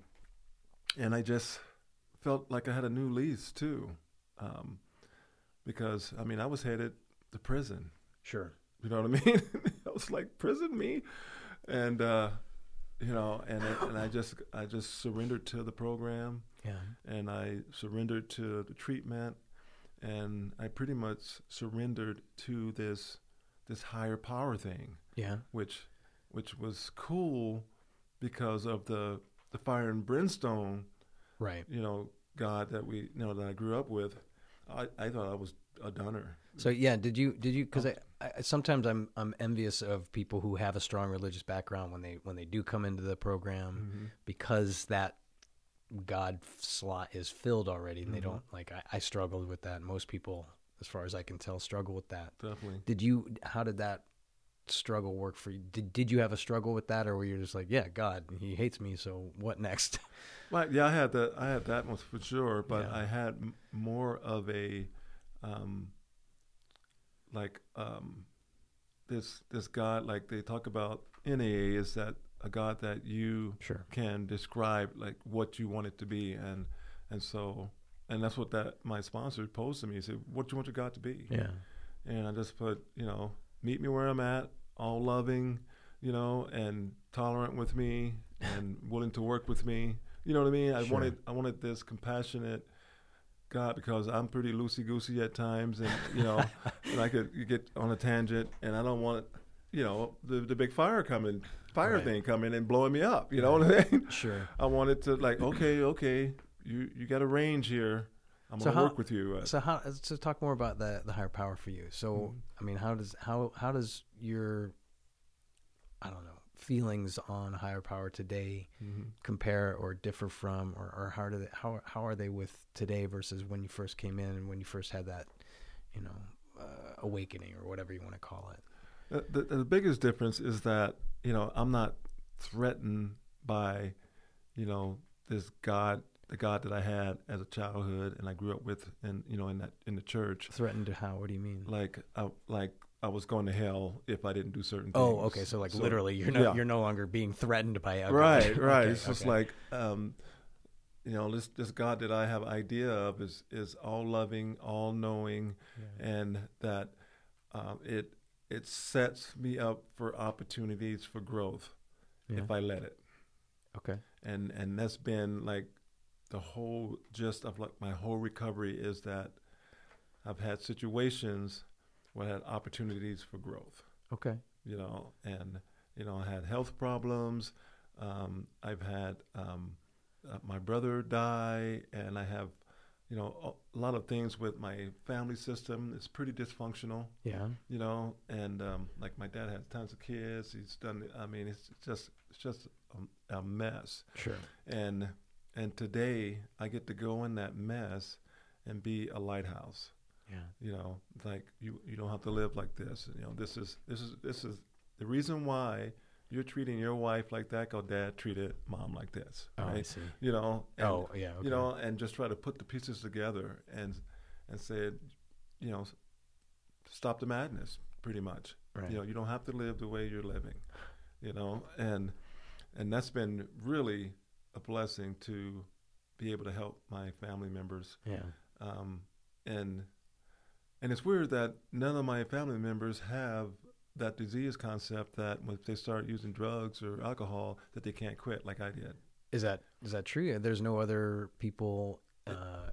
and I just felt like I had a new lease too, um, because I mean I was headed to prison. sure. You know what I mean? I was like prison me, and uh, you know, and I, and I just I just surrendered to the program. Yeah. And I surrendered to the treatment, and I pretty much surrendered to this this higher power thing, yeah. Which which was cool because of the the fire and brimstone, right. you know, God that we you know that I grew up with. I, I thought I was a dunner. So yeah, did you did you because oh. I, I sometimes I'm I'm envious of people who have a strong religious background when they when they do come into the program because that God slot is filled already and they don't like I, I struggled with that. Most people, as far as I can tell, struggle with that. Definitely. Did you? How did that struggle work for you? Did Did you have a struggle with that, or were you just like, yeah, God, He hates me, so what next? Well, yeah, I had that. I had that one for sure, but Yeah. I had m- more of a, um, like um, this this God. Like they talk about NAA is that a God that you Sure. can describe like what you want it to be, and and so and that's what that my sponsor posed to me. He said, "What do you want your God to be?" Yeah. and I just put, you know, meet me where I'm at, all loving, you know, and tolerant with me and willing to work with me. You know what I mean? I Sure. wanted I wanted this compassionate God because I'm pretty loosey goosey at times, and you know, and I could get on a tangent, and I don't want, you know, the the big fire coming, fire Right. thing coming and blowing me up. You know what I mean? Sure. I wanted to like, okay, okay, you you got a range here. I'm So gonna how- work with you. Uh, So how so talk more about the the higher power for you. So Mm-hmm. I mean, how does how how does your I don't know feelings on higher power today mhm. compare or differ from, or, or how do they, how how are they with today versus when you first came in and when you first had that you know uh, awakening or whatever you want to call it. The, the, the biggest difference is that you know I'm not threatened by you know this God, the God that I had as a childhood and I grew up with, and you know in that in the church. Threatened to how? What do you mean? Like I like I was going to hell if I didn't do certain things. Oh, okay. So like literally, you're no yeah. you're no longer being threatened by a God. right, right. Okay, it's just like um, you know, this this God that I have idea of is is all loving, all knowing, and that um, it it sets me up for opportunities for growth Yeah. if I let it. okay. and and that's been like the whole gist of like my whole recovery is that I've had situations where I had opportunities for growth, Okay. you know, and you know I had health problems. Um, I've had um, uh, my brother die, and I have, you know, a, a lot of things with my family system. It's pretty dysfunctional, Yeah. you know, and um, like my dad has tons of kids. He's done. I mean, it's just it's just a, a mess Sure. and and today I get to go in that mess and be a lighthouse. Yeah. You know, like you you don't have to live like this. You know, this is this is this is the reason why you're treating your wife like that. Cause dad treated mom like this. Oh, I see. You know. And, oh, yeah. Okay. You know, and just try to put the pieces together and and say, you know, stop the madness. Pretty much. Right. You know, you don't have to live the way you're living. You know, and and that's been really a blessing to be able to help my family members. yeah. Um, and and it's weird that none of my family members have that disease concept that when they start using drugs or alcohol that they can't quit like I did. Is that is that true? There's no other people uh,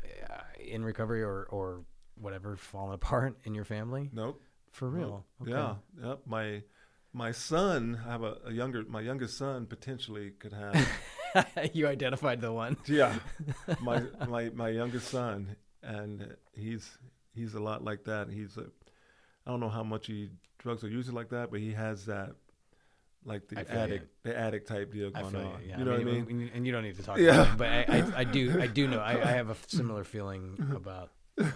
in recovery or or whatever falling apart in your family Nope. for real? Nope. Yeah. Yep. My my son, I have a, a younger my youngest son potentially could have you identified the one. Yeah, my my my youngest son, and he's he's a lot like that. He's a, I don't know how much he drugs are using like that, but he has that, like the addict, the addict type deal going on. you. Yeah. You know what I mean? And, you don't need to talk Yeah. about it, but I, I, I do I do know I, I have a similar feeling about and,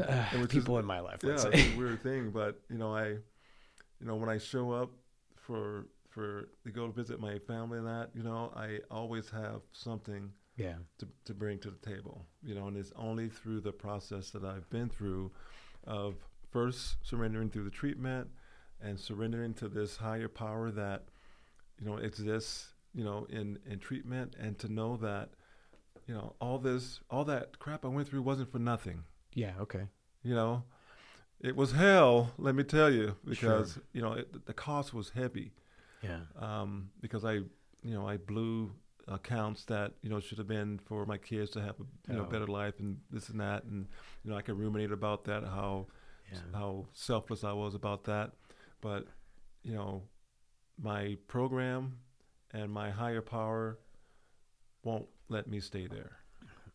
uh, and is- people in my life. yeah, Let's it's say. a weird thing, but you know, I, you know, when I show up for for to go visit my family and that, you know, I always have something Yeah. to, to bring to the table, you know, and it's only through the process that I've been through of first surrendering through the treatment and surrendering to this higher power that, you know, exists, you know, in, in treatment and to know that, you know, all this, all that crap I went through wasn't for nothing, Yeah. Okay. you know, it was hell, let me tell you, because, you know, it, the cost was heavy Yeah. um, because I, you know, I blew accounts that you know should have been for my kids to have a you know Oh. better life and this and that, and you know I can ruminate about that how Yeah. how selfless I was about that, but you know, my program and my higher power won't let me stay there.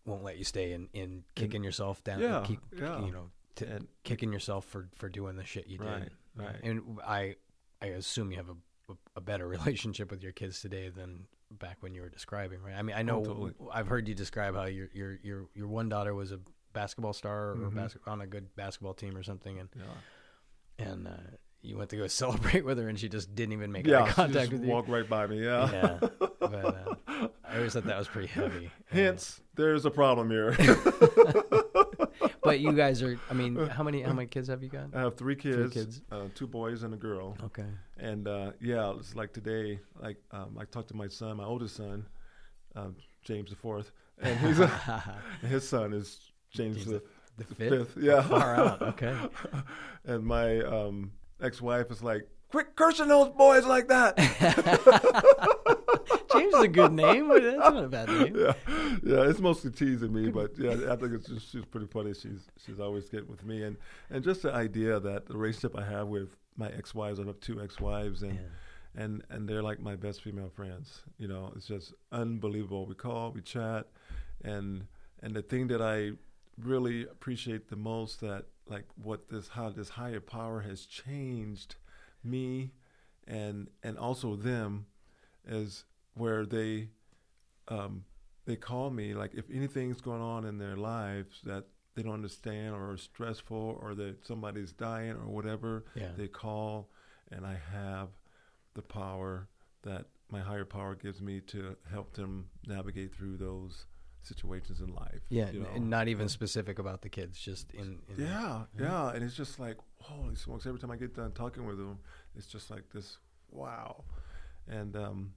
Won't let you stay in in kicking yourself down. Yeah, Keep, yeah. You know, to, And kicking yourself for for doing the shit you Right, did. right. And I I assume you have a a better relationship with your kids today than back when you were describing, right? I mean, I know Oh, totally. I've heard you describe how your your your your one daughter was a basketball star or Mhm. bas- on a good basketball team or something, and yeah, and uh, you went to go celebrate with her, and she just didn't even make yeah, eye she contact just with you. walked right by me. Yeah. Yeah, but uh, I always thought that was pretty heavy. Hence, there's a problem here. but you guys are. I mean, how many how many kids have you got? I have three kids, kids. Uh, two boys and a girl. Okay. And uh, yeah, it's like today. Like um, I talked to my son, my oldest son, um, James the fourth, and he's his son is James James the, the the fifth. fifth. Yeah, Far out. Okay. and my um, ex-wife is like, "Quit cursing those boys like that." James is a good name. That's not a bad name. yeah, yeah. It's mostly teasing me, but yeah, I think it's just she's pretty funny. She's she's always getting with me, and and just the idea that the relationship I have with my ex-wives, I have two ex-wives, and. Yeah. and and they're like my best female friends. You know, it's just unbelievable. We call, we chat, and and the thing that I really appreciate the most that like what this how this higher power has changed me and and also them is where they um they call me like if anything's going on in their lives that they don't understand or are stressful or that somebody's dying or whatever Yeah. they call and I have the power that my higher power gives me to help them navigate through those situations in life. Yeah, you know? and not even specific about the kids, just in. in Yeah, yeah, and it's just like holy smokes! Every time I get done talking with them, it's just like this, wow. And um,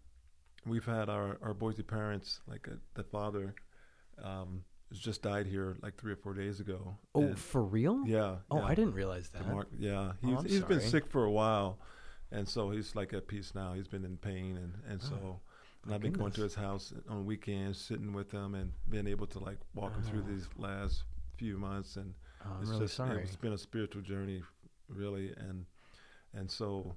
we've had our our Boise parents, like uh, the father, um, just died here like three or four days ago. Oh, And- for real? yeah. Oh, yeah. I didn't realize that. DeMar- yeah, Oh, he's I'm he's been sick for a while, and so he's like at peace now. He's been in pain, and and so. Oh, And I've been going to his house on weekends, sitting with him, and being able to like walk him through Oh. these last few months. And Oh, it's really just sorry. it's been a spiritual journey, really. And and so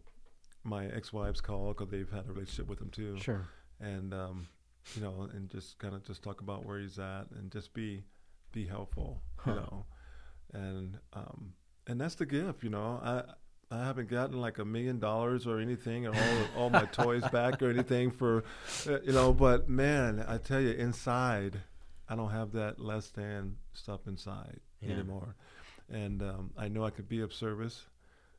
my ex-wives call because they've had a relationship with him too, Sure. And um, you know, and just kind of just talk about where he's at and just be be helpful, Huh. you know, and um, and that's the gift, you know. I I haven't gotten like a million dollars or anything, or all all my toys back or anything for, uh, you know. But man, I tell you, inside, I don't have that less than stuff inside Yeah. anymore, and um, I know I could be of service,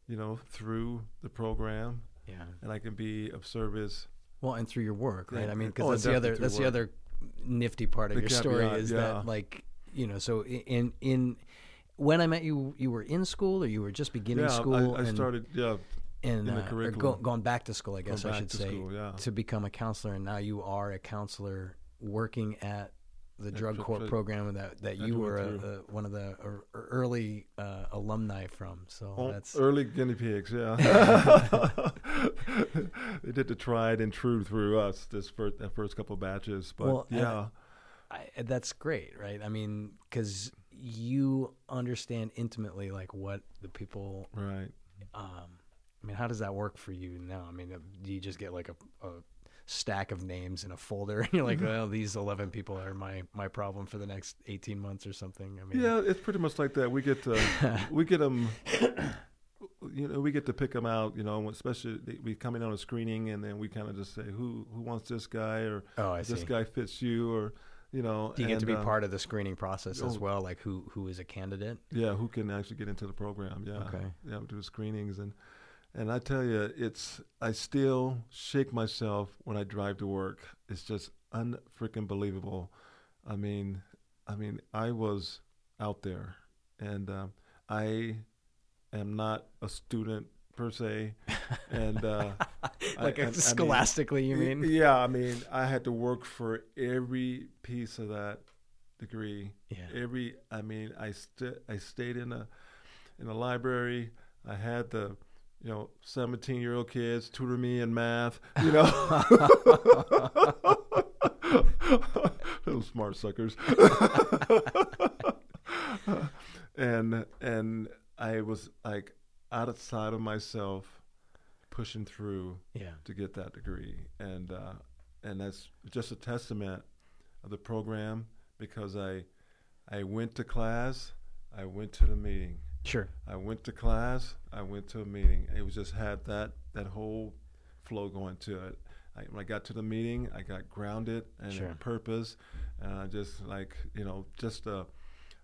you know, through the program, Yeah. and I can be of service. Well, and through your work, right? Yeah. I mean, because Oh, that's the other that's through the other nifty part of The your story is yeah. that like you know, so in in when I met you, you were in school or you were just beginning yeah, school. I, I and, started. Yeah, and in the uh, or go, going back to school, I guess I should to say, school, to become a counselor, and now you are a counselor working at the drug Dr- court program that that you were a, a, one of the er, early uh, alumni from. So Oh, that's early guinea pigs, yeah. they did the tried and true through us this first that first couple batches, but Well, yeah, I, that's great, right? I mean, because you understand intimately like what the people. right. Um, I mean, how does that work for you now? I mean, uh, do you just get like a, a stack of names in a folder, and you're like, well, these eleven people are my my problem for the next eighteen months or something? I mean, Yeah, it's pretty much like that. We get to we get them. You know, we get to pick them out. You know, especially we come in on a screening, and then we kind of just say who who wants this guy, or Oh, I see. this guy fits you, or you know. Do you get to be uh, part of the screening process as oh. well? Like who who is a candidate? Yeah, who can actually get into the program? Yeah, Okay. yeah, we do the screenings and and I tell you, it's I still shake myself when I drive to work. It's just unfreaking believable. I mean, I mean, I was out there, and um, I am not a student per se, and uh, like I- I- I mean- scholastically, you mean? Yeah, I mean, I had to work for every piece of that degree. Yeah. Every, I mean, I st- I stayed in a in a library. I had the, you know, seventeen year old kids tutor me in math. You know, Little smart suckers. and and I was like outside of myself, pushing through Yeah. to get that degree, and uh, and that's just a testament of the program because I I went to class, I went to the meeting, Sure. I went to class, I went to a meeting. It was just had that that whole flow going to it. I, when I got to the meeting, I got grounded and Sure. purpose, and I just like you know just the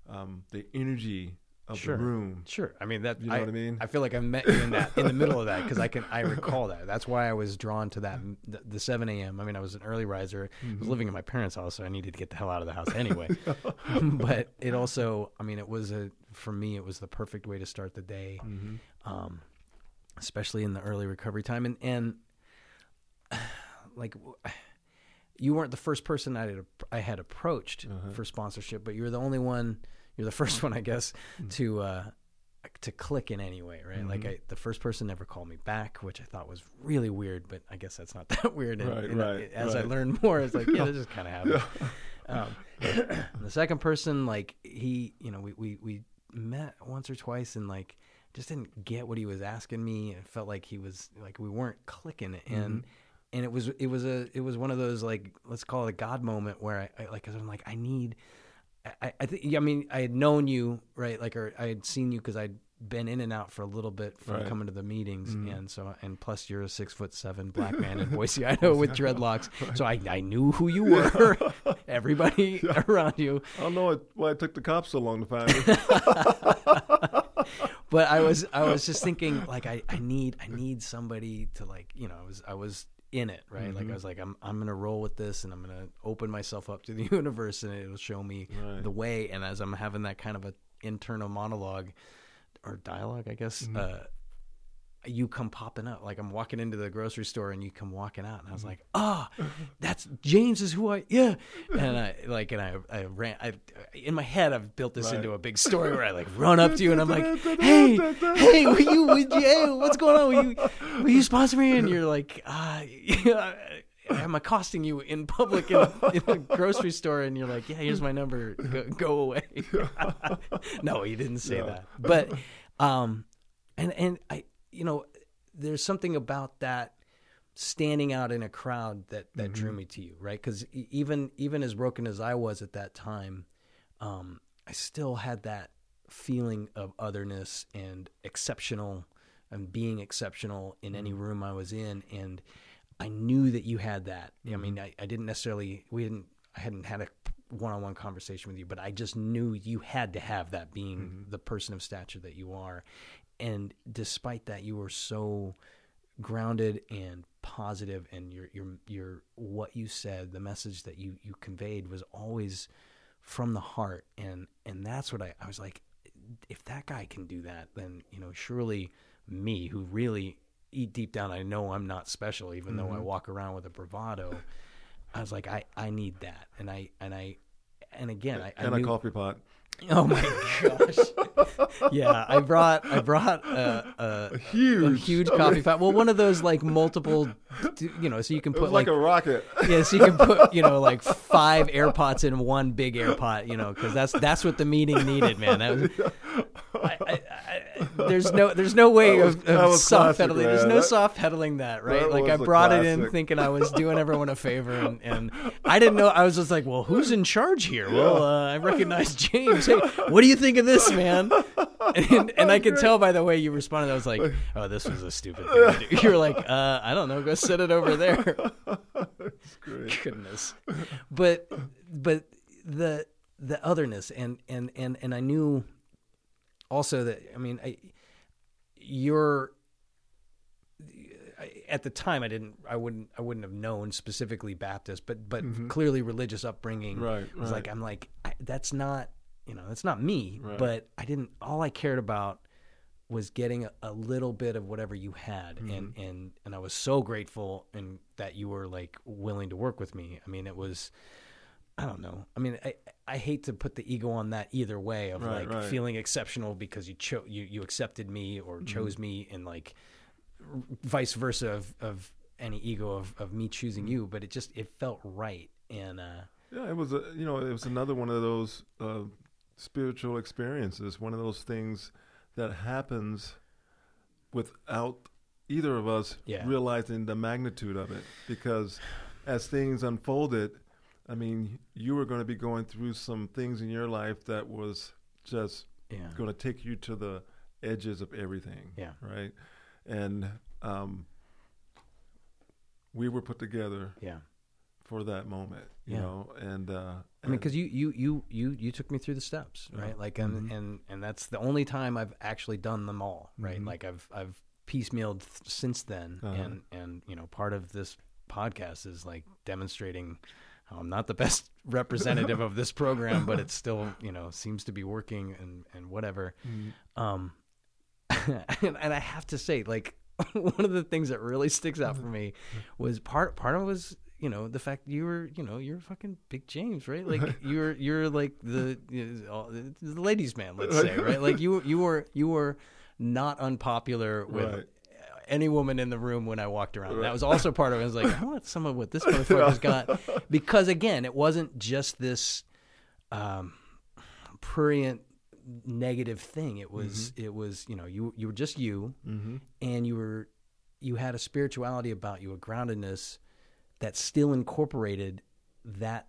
um, the energy of Sure. the room. Sure. I mean that. You know I, what I mean? I feel like I met you in that in the middle of that because I can I recall that. That's why I was drawn to that the, the 7 a.m. I mean, I was an early riser. I Mm-hmm. was living in my parents' house, so I needed to get the hell out of the house anyway. but it also, I mean, it was a for me, it was the perfect way to start the day, Mm-hmm. um, especially in the early recovery time. And and like you weren't the first person I had I had approached Uh-huh. for sponsorship, but you were the only one. You're the first one, I guess, Mm. to uh, to click in any way, right? Like Mhm. I, the first person never called me back, which I thought was really weird, but I guess that's not that weird. And, Right, and right, as I learned more, it's like, yeah, this just kind of happened. Um, the second person, like he, you know, we, we, we met once or twice and like just didn't get what he was asking me. And it felt like he was like, we weren't clicking and, Mm-hmm. and it was, it was a, it was one of those, like, let's call it a God moment where I, I like, i I'm like, I need, I, I think, I mean, I had known you, right? Like, or I had seen you cause I'd been in and out for a little bit from Right. coming to the meetings. Mhm. And so, and plus you're a six foot seven black man in Boise, Idaho with dreadlocks. So I, I knew who you were, everybody around you. I don't know why it took the cops so long to find me. But I was, I was just thinking like, I, I need, I need somebody to like, you know, I was, I was in it, right? Like I Mhm. was like, I'm I'm gonna roll with this, and I'm gonna open myself up to the universe, and it'll show me Right. the way. And as I'm having that kind of a internal monologue or dialogue, I guess, Mhm. uh, you come popping up. Like I'm walking into the grocery store, and you come walking out, and I was Mm-hmm. like, ah, that's James is who I yeah. And I like, and I I ran. I in my head, I've built this Right. into a big story where I like run up to you, and I'm like, hey, hey, will you, will you hey, what's going on? Will you, will you sponsor me? And you're like, ah, I'm accosting you in public in a, in a grocery store, and you're like, yeah, here's my number. Go, go away. no, you didn't say No. that. But, um, and and I, you know, there's something about that standing out in a crowd that that drew me to you, right? Because even even as broken as I was at that time, um, I still had that feeling of otherness and exceptional and being exceptional in any room I was in. And I knew that you had that. I mm-hmm. mean, I, I didn't necessarily, we didn't, I hadn't had a one on one conversation with you, but I just knew you had to have that being mm-hmm. the person of stature that you are. And despite that, you were so grounded and positive and your your your what you said the message that you you conveyed was always from the heart and and that's what I, I was like if that guy can do that then you know surely me who really eat deep down i know i'm not special even though i mm-hmm. walk around with a bravado i was like i i need that and i and i and again i, I and a coffee pot. oh my gosh yeah i brought i brought a, a, A huge, a huge coffee pot well one of those like multiple you know so you can put was like, a rocket. yeah, so you can put you know like five air pots in one big air pot, you know, because that's that's what the meeting needed, man. That was, I, I, there's no there's no way was- of, of soft pedaling. There's no That- soft pedaling that, right? that like I brought it in thinking I was doing everyone a favor, and, and I didn't know. I was just like, well, who's in charge here? Well, uh, I recognize James. Hey, what do you think of this, man? And, and I could tell by the way you responded. I was like, oh, this was a stupid thing to do. You were like, uh, I don't know, go set it over there. Goodness but but the the otherness and and and and i knew also that i mean i you're at the time i didn't i wouldn't i wouldn't have known specifically baptist but but mm-hmm. clearly religious upbringing Right, was right. like i'm like I, that's not you know that's not me Right. but i didn't all i cared about was getting a, a little bit of whatever you had mm-hmm. and and and I was so grateful and that you were like willing to work with me. I mean it was I don't know. I mean I I hate to put the ego on that either way of Right, like right. feeling exceptional because you chose you you accepted me or chose me and like r- vice versa of of any ego of of me choosing you, but it just it felt right and uh Yeah, it was a you know it was another one of those uh, spiritual experiences. One of those things that happens without either of us Yeah. realizing the magnitude of it. Because as things unfolded, I mean, you were going to be going through some things in your life that was just yeah. going to take you to the edges of everything. Yeah. Right. And um, we were put together Yeah. for that moment, you Yeah. know, and uh, I mean, because you, you you you you took me through the steps, Yeah. right? Like, and, Mhm. and and that's the only time I've actually done them all, right? Mhm. Like, I've I've piecemealed th- since then, Uh-huh. and and you know, part of this podcast is like demonstrating I'm not the best representative of this program, but it still you know seems to be working and and whatever. Mhm. Um, and, and I have to say, like, one of the things that really sticks out for me was part part of it was you know the fact you were you know you're fucking big James right like you're you're like the you know, the ladies man let's say right like you you were you were not unpopular with Right. Any woman in the room when I walked around. That was also part of it. I was like, I want some of what this motherfucker's got. Because again, it wasn't just this um, prurient negative thing. It was it was, you know, you you were just you Mhm. and you were you had a spirituality about you, a groundedness that still incorporated that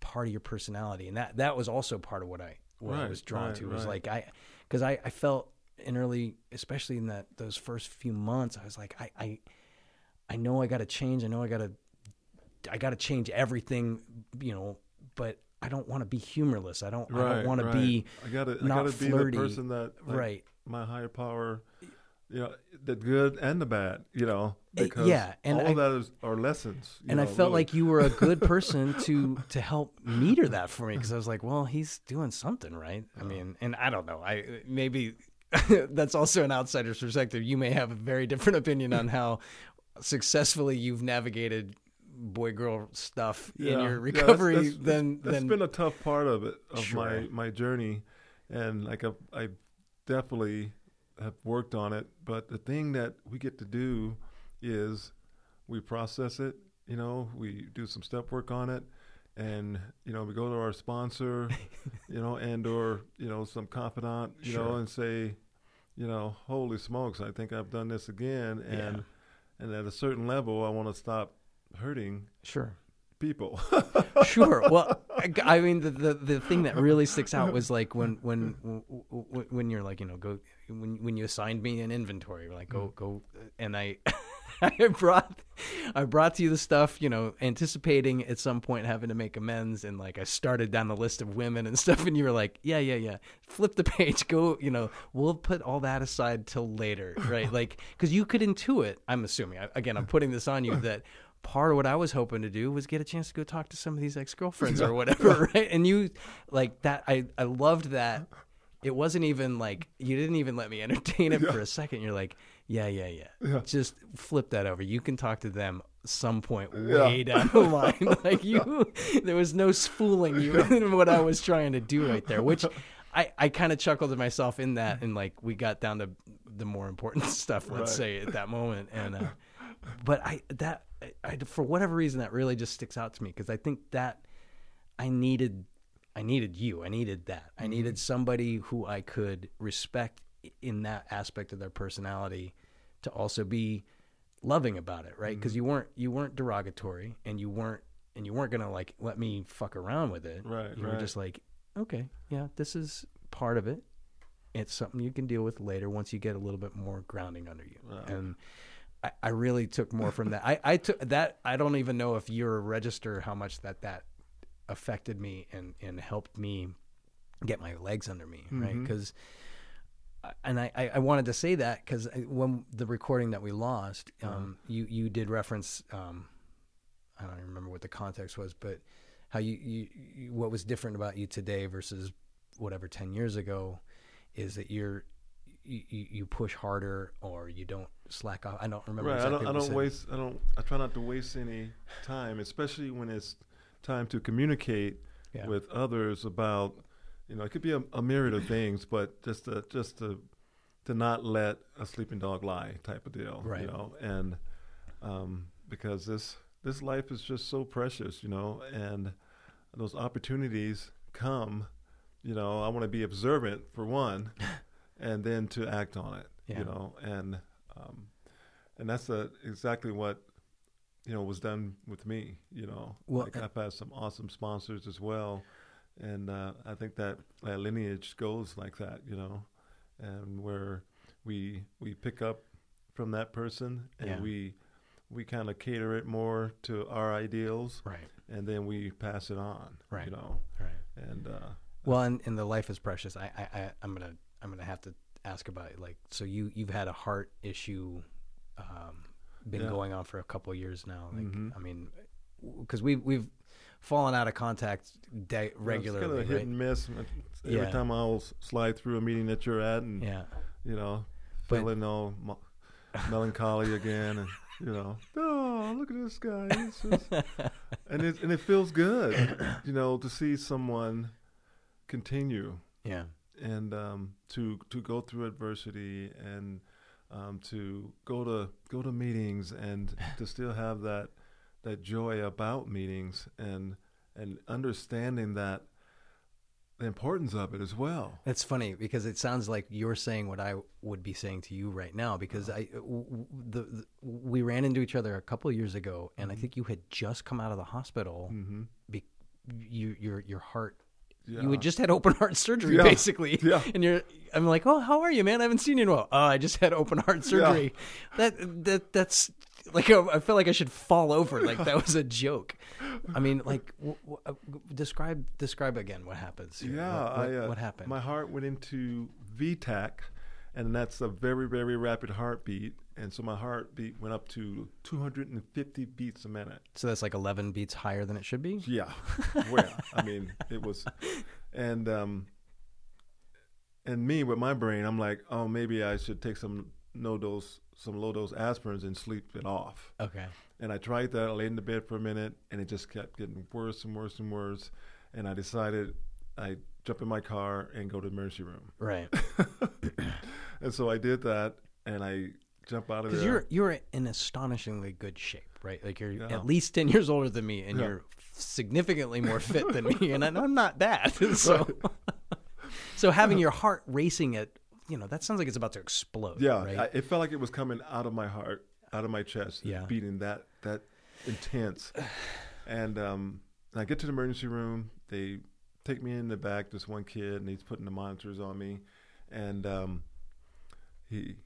part of your personality. And that that was also part of what I what I was drawn right, to. Was right. like I because I, I felt in early especially in that those first few months, I was like, I I, I know I gotta change, I know I gotta I gotta change everything, you know, but I don't want to be humorless. I don't I don't want right. to be I gotta, I not gotta be the person that like, right. my higher power you know the good and the bad. You know, eh, because yeah, and all I- of that is, are lessons. you and I felt really. like you were a good person to to help meter that for me because I was like, well, he's doing something right. I mean, and I don't know, I maybe that's also an outsider's perspective. You may have a very different opinion on how successfully you've navigated boy girl stuff in Yeah, your yeah, that's- recovery. that's, then that's then been a tough part of it of Sure. my my journey, and like I, I definitely have worked on it. But the thing that we get to do is we process it. You know, we do some step work on it, and you know we go to our sponsor, you know, and or you know some confidant, you know, and say, you know, holy smokes, I think I've done this again, and Yeah. and at a certain level, I want to stop hurting sure. people. sure. Well, I, I mean, the, the the thing that really sticks out was like when when when, when you're like, you know, go when when you assigned me an inventory, like go mm. go, and I. I brought, I brought to you the stuff, you know, anticipating at some point having to make amends, and like I started down the list of women and stuff, and you were like, yeah, yeah, yeah, flip the page, go, you know, we'll put all that aside till later, right? Like, because you could intuit. I'm assuming, I- again, I'm putting this on you that part of what I was hoping to do was get a chance to go talk to some of these ex girlfriends or whatever, right? And you like that. I I loved that. It wasn't even like you didn't even let me entertain it for a second. You're like, yeah, yeah, yeah, Yeah. Just flip that over. You can talk to them some point Yeah. way down the line. like you, there was no fooling you in what I was trying to do right there. Which I I kind of chuckled to myself in that, and like we got down to the more important stuff. Let's Right. say at that moment, and. Uh, but I that I, I for whatever reason that really just sticks out to me because I think that I needed I needed you I needed that I needed somebody who I could respect in that aspect of their personality to also be loving about it right because you weren't you weren't derogatory and you weren't and you weren't gonna like let me fuck around with it Right, you were just like okay yeah this is part of it it's something you can deal with later once you get a little bit more grounding under you Right. and I, I really took more from that. I, I took that. I don't even know if you're a register how much that that affected me and and helped me get my legs under me, right? Mhm. Because, and I, I wanted to say that because when the recording that we lost, um, you you did reference, um, I don't even remember what the context was, but how you, you, you what was different about you today versus whatever ten years ago is that you're you, you push harder or you don't slack off. I don't remember. right. exactly I don't. I don't waste. I don't. I try not to waste any time, especially when it's time to communicate Yeah. with others about. You know, it could be a, a myriad of things, but just to just to to not let a sleeping dog lie, type of deal. Right. You know, and um, because this this life is just so precious, you know, and those opportunities come. You know, I want to be observant for one, and then to act on it. Yeah. You know, and um, and that's uh exactly what you know was done with me. You know, Well, like I've had some awesome sponsors as well, and uh, I think that that lineage goes like that. You know, and where we we pick up from that person and Yeah. we we kind of cater it more to our ideals, Right. and then we pass it on. Right. You know, Right. and uh, Well, and, and the life is precious. I, I, I I'm gonna I'm gonna have to ask about it. Like, so you you've had a heart issue, um, been Yeah. going on for a couple of years now. Like, Mhm. I mean, because we we've fallen out of contact de- It's regularly, kind of hit right? and miss. Every Yeah. time I'll slide through a meeting that you're at, and Yeah. you know, But- feeling all mo- melancholy again, and you know, oh, look at this guy, and it and it feels good, you know, to see someone continue Yeah. and um, to to go through adversity and um, to go to go to meetings and to still have that that joy about meetings and and understanding that the importance of it as well. It's funny because it sounds like you're saying what I would be saying to you right now. Because I, w- the, the we ran into each other a couple of years ago, and I think you had just come out of the hospital. Mm-hmm. Be, you, your your heart, Yeah. you had just had open heart surgery, Yeah. basically. Yeah. And you're, I'm like, oh, how are you, man? I haven't seen you in a while. Oh, I just had open heart surgery. That that that's like I I felt like I should fall over. Like that was a joke. I mean, like, w- w- uh, describe describe again what happens. here. Yeah, What, what, I, uh, what happened? My heart went into V-tach, and that's a very very rapid heartbeat. And so my heartbeat went up to 250 beats a minute. So that's like 11 beats higher than it should be. Yeah, well, I mean, it was, and um, and me with my brain, I'm like, oh, maybe I should take some no dose, some low dose aspirins and sleep it off. Okay. And I tried that. I laid in the bed for a minute, and it just kept getting worse and worse and worse. And I decided I jump in my car and go to the emergency room. Right. and so I did that, and I jump out of there. Because you're you're in astonishingly good shape, right? Like you're Yeah. at least ten years older than me, and Yeah. you're significantly more fit than me, and I'm not bad. So, so having your heart racing at you know that sounds like it's about to explode. Yeah, right? I, it felt like it was coming out of my heart, out of my chest, Yeah. beating that that intense. And um, I get to the emergency room. They take me in the back. This one kid, and he's putting the monitors on me, and um, he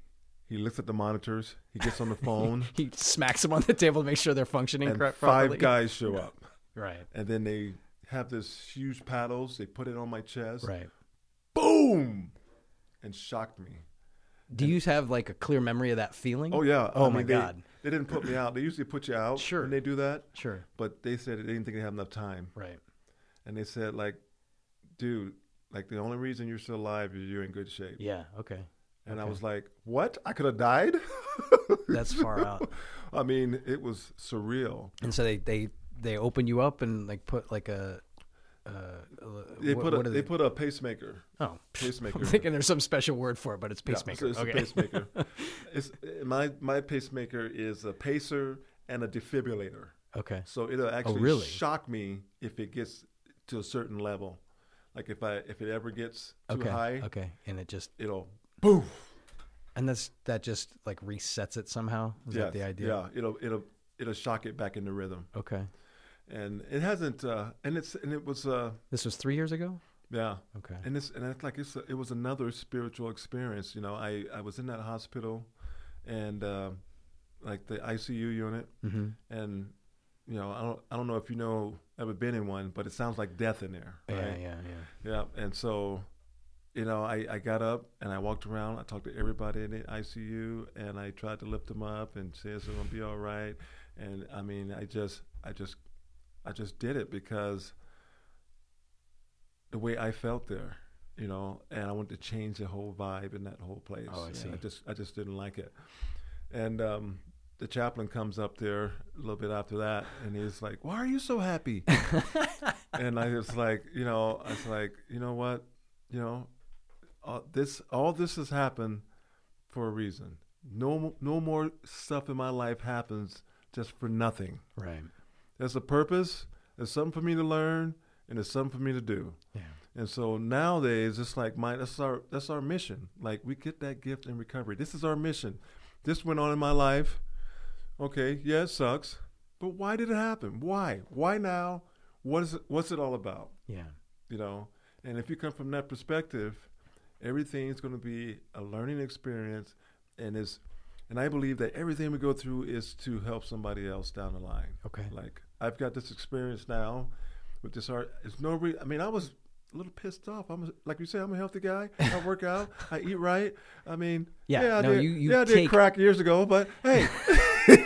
he looks at the monitors. He gets on the phone, he smacks them on the table to make sure they're functioning and five guys show up, Right. and then they have this huge paddles. They put it on my chest. Right. Boom, and shocked me. Do you have like a clear memory of that feeling? Oh yeah. Oh I my mean, they- God. They didn't put me out. They usually put you out Sure. when they do that. Sure. But they said they didn't think they had enough time. Right. And they said, like, dude, like the only reason you're still alive is you're in good shape. Yeah. Okay. And I was like, what? I could have died? That's far out. I mean, it was surreal. And so they they they open you up and like put like a. Uh, They what- put a are they put a pacemaker. Oh, Pacemaker. I'm thinking there's some special word for it, but it's Yeah, pacemaker. so it's okay. a pacemaker. it's my my pacemaker is a pacer and a defibrillator. okay. So it'll actually Oh, really? shock me if it gets to a certain level. Like if I if it ever gets too Okay. high, Okay. And it just it'll boom. and that's that just like resets it somehow. Is that the idea? Yeah, it'll it'll it'll shock it back into rhythm, Okay. And it hasn't. Uh, and it's and it was uh This was three years ago. yeah, Okay. and it's and it's like it's a, it was another spiritual experience. You know, I I was in that hospital, and uh, like the ICU unit, Mm-hmm. and you know I don't I don't know if you know ever been in one, but it sounds like death in there. Yeah. Yeah. Yeah. Yeah, and so, you know, I, I got up and I walked around. I talked to everybody in the ICU, and I tried to lift them up and say it's gonna be all right. And I mean, I just, I just, I just did it because the way I felt there, you know, and I wanted to change the whole vibe in that whole place. Oh, I see. I just, I just didn't like it. And um, the chaplain comes up there a little bit after that, and he's like, "Why are you so happy?" and I was like, you know, I was like, you know what, you know, uh, this all this has happened for a reason. No, no more stuff in my life happens just for nothing. Right. There's a purpose. There's something for me to learn, and there's something for me to do. Yeah. And so nowadays, it's like my that's our that's our mission. Like we get that gift in recovery. This is our mission. This went on in my life. Okay, yeah, it sucks, but why did it happen? Why? Why now? What is it, what's it all about? Yeah. You know. And if you come from that perspective, everything's going to be a learning experience, and is, and I believe that everything we go through is to help somebody else down the line. Okay. Like I've got this experience now with this art. It's no re- I mean, I was a little pissed off. I'm a, like you say, I'm a healthy guy. I work out. I eat right. I mean, Yeah, yeah, I no, did, you- you yeah, I did take- crack years ago, but hey,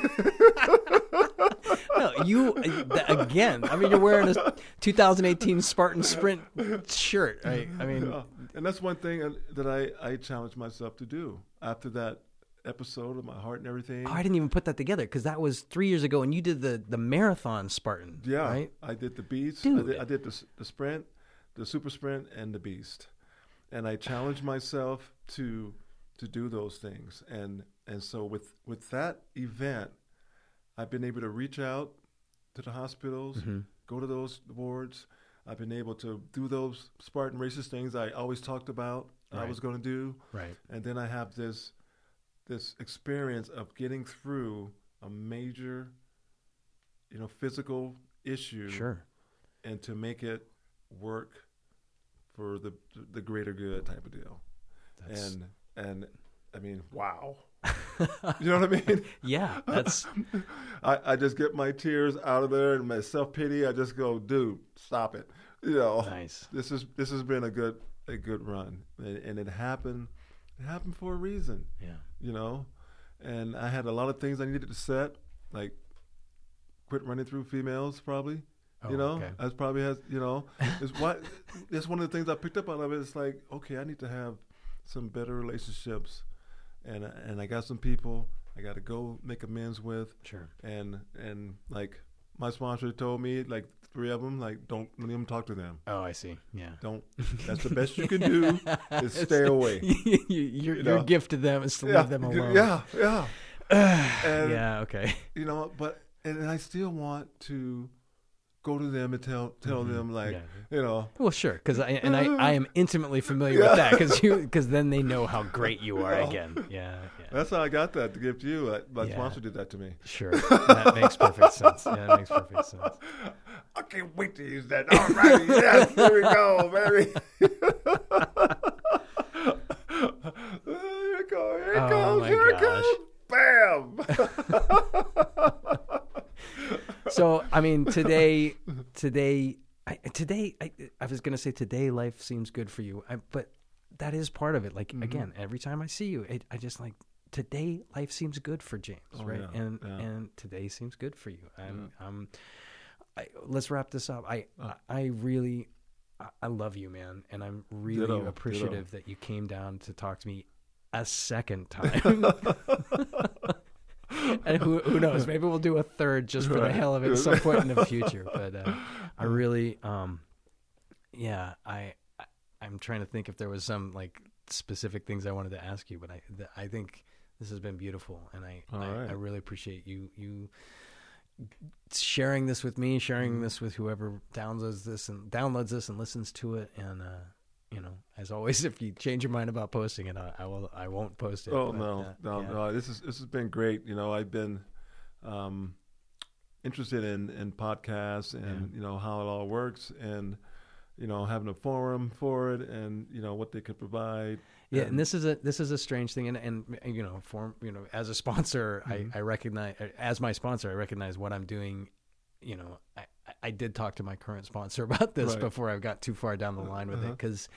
No, you uh, again. I mean, you're wearing a 2018 Spartan Sprint shirt. Right? I mean, and that's one thing uh, that I I challenged myself to do after that episode of my heart and everything. oh, I didn't even put that together because that was three years ago, and you did the the marathon Spartan. Yeah, Right. I did the beast. Dude. I did, I did the, the sprint, the super sprint, and the beast, and I challenged myself to to do those things. And and so with with that event, I've been able to reach out to the hospitals, Mhm. go to those wards. I've been able to do those Spartan races things I always talked about I was going to do, Right. and then I have this this experience of getting through a major, you know, physical issue Sure. and to make it work for the the greater good type of deal. That's, And and I mean, wow. you know what I mean? yeah, that's I, I just get my tears out of there and my self pity. I just go, dude, stop it. You know, nice. this is this has been a good a good run, and, and it happened it happened for a reason. Yeah. You know, and I had a lot of things I needed to set, like quit running through females, probably. Oh, you know, okay. that's probably has you know, it's what it's one of the things I picked up out of it. It's like, okay, I need to have some better relationships, and and I got some people I got to go make amends with, Sure. and and like my sponsor told me, like three of them, like don't don't even talk to them. Oh, I see. Yeah. Don't. That's the best you can do is stay away. your your, You your gift to them is to leave them alone. Yeah, yeah. and yeah. Okay. you know, but and I still want to go to them and tell tell them like Mm-hmm. Yeah. you know Well, sure, because I and I, I am intimately familiar Yeah. with that because you because then they know how great you are Yeah. again. Yeah, yeah, that's how I got that to give to you. Like, my Yeah. sponsor did that to me. sure. That makes perfect sense. Yeah, that makes perfect sense. I can't wait to use that. All right, yes, here we go, baby. here it goes. Here it Oh, comes. Here gosh. it comes. Bam. So I mean, today, today, I, today, I, I was gonna say today, life seems good for you, I, but that is part of it. Like Mm-hmm. again, every time I see you, it, I just like today, life seems good for James, Oh, right? yeah, And yeah. and today seems good for you. And um, I, let's wrap this up. I I, I really. I- love you, man, and I'm really Ditto, appreciative that you came down to talk to me a second time. and who who knows? Maybe we'll do a third just for the hell of it at some point in the future. But uh, I really, um, yeah, I, I I'm trying to think if there was some like specific things I wanted to ask you, but I th- I think this has been beautiful, and I I, right. I really appreciate you you sharing this with me, sharing Mm-hmm. this with whoever downloads this and downloads this and listens to it, and. uh you know, as always, if you change your mind about posting it, I, I will. I won't post it. Oh but, no, uh, no, yeah. no! This is this has been great. You know, I've been um, interested in in podcasts and Yeah. you know how it all works, and you know having a forum for it, and you know what they could provide. Yeah, and this is a this is a strange thing, and and you know, form you know, as a sponsor, Mm-hmm. I I recognize as my sponsor, I recognize what I'm doing. You know, I I- did talk to my current sponsor about this Right. before I got too far down the line with it Uh-huh. because.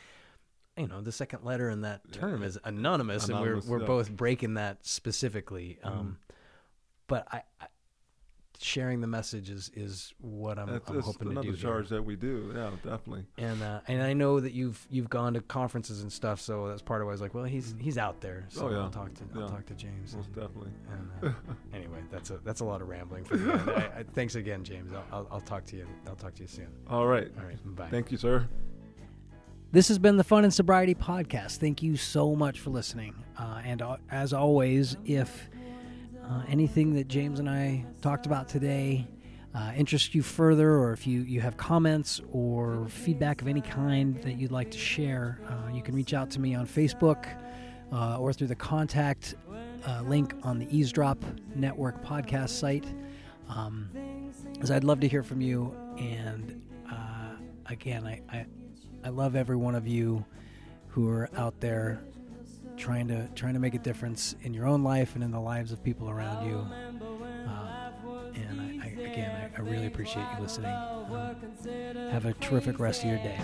You know, the second letter in that term is anonymous, Anonymous, and we're we're yeah. both breaking that specifically. Mm-hmm. Um, But I, I, sharing the message is is what I'm, That's, I'm that's hoping to another do. here charge that we do. Yeah, definitely. and uh, and I know that you've you've gone to conferences and stuff, so that's part of why I was like, well, he's he's out there, so Oh, yeah. I'll talk to I'll talk to James. Most And, definitely. and, uh, anyway, that's a that's a lot of rambling for me. I, I, thanks again, James. I'll, I'll I'll talk to you. I'll talk to you soon. All right. All right, bye. Thank you, sir. This has been the Fun and Sobriety Podcast. Thank you so much for listening. Uh, and uh, as always, if uh, anything that James and I talked about today uh, interests you further, or if you, you have comments or feedback of any kind that you'd like to share, uh, you can reach out to me on Facebook uh, or through the contact uh, link on the Eavesdrop Network podcast site. Um, as I'd love to hear from you. And uh, again, I, I I love every one of you who are out there trying to trying to make a difference in your own life and in the lives of people around you. Uh, and I, I, again, I, I really appreciate you listening. Um, have a terrific rest of your day.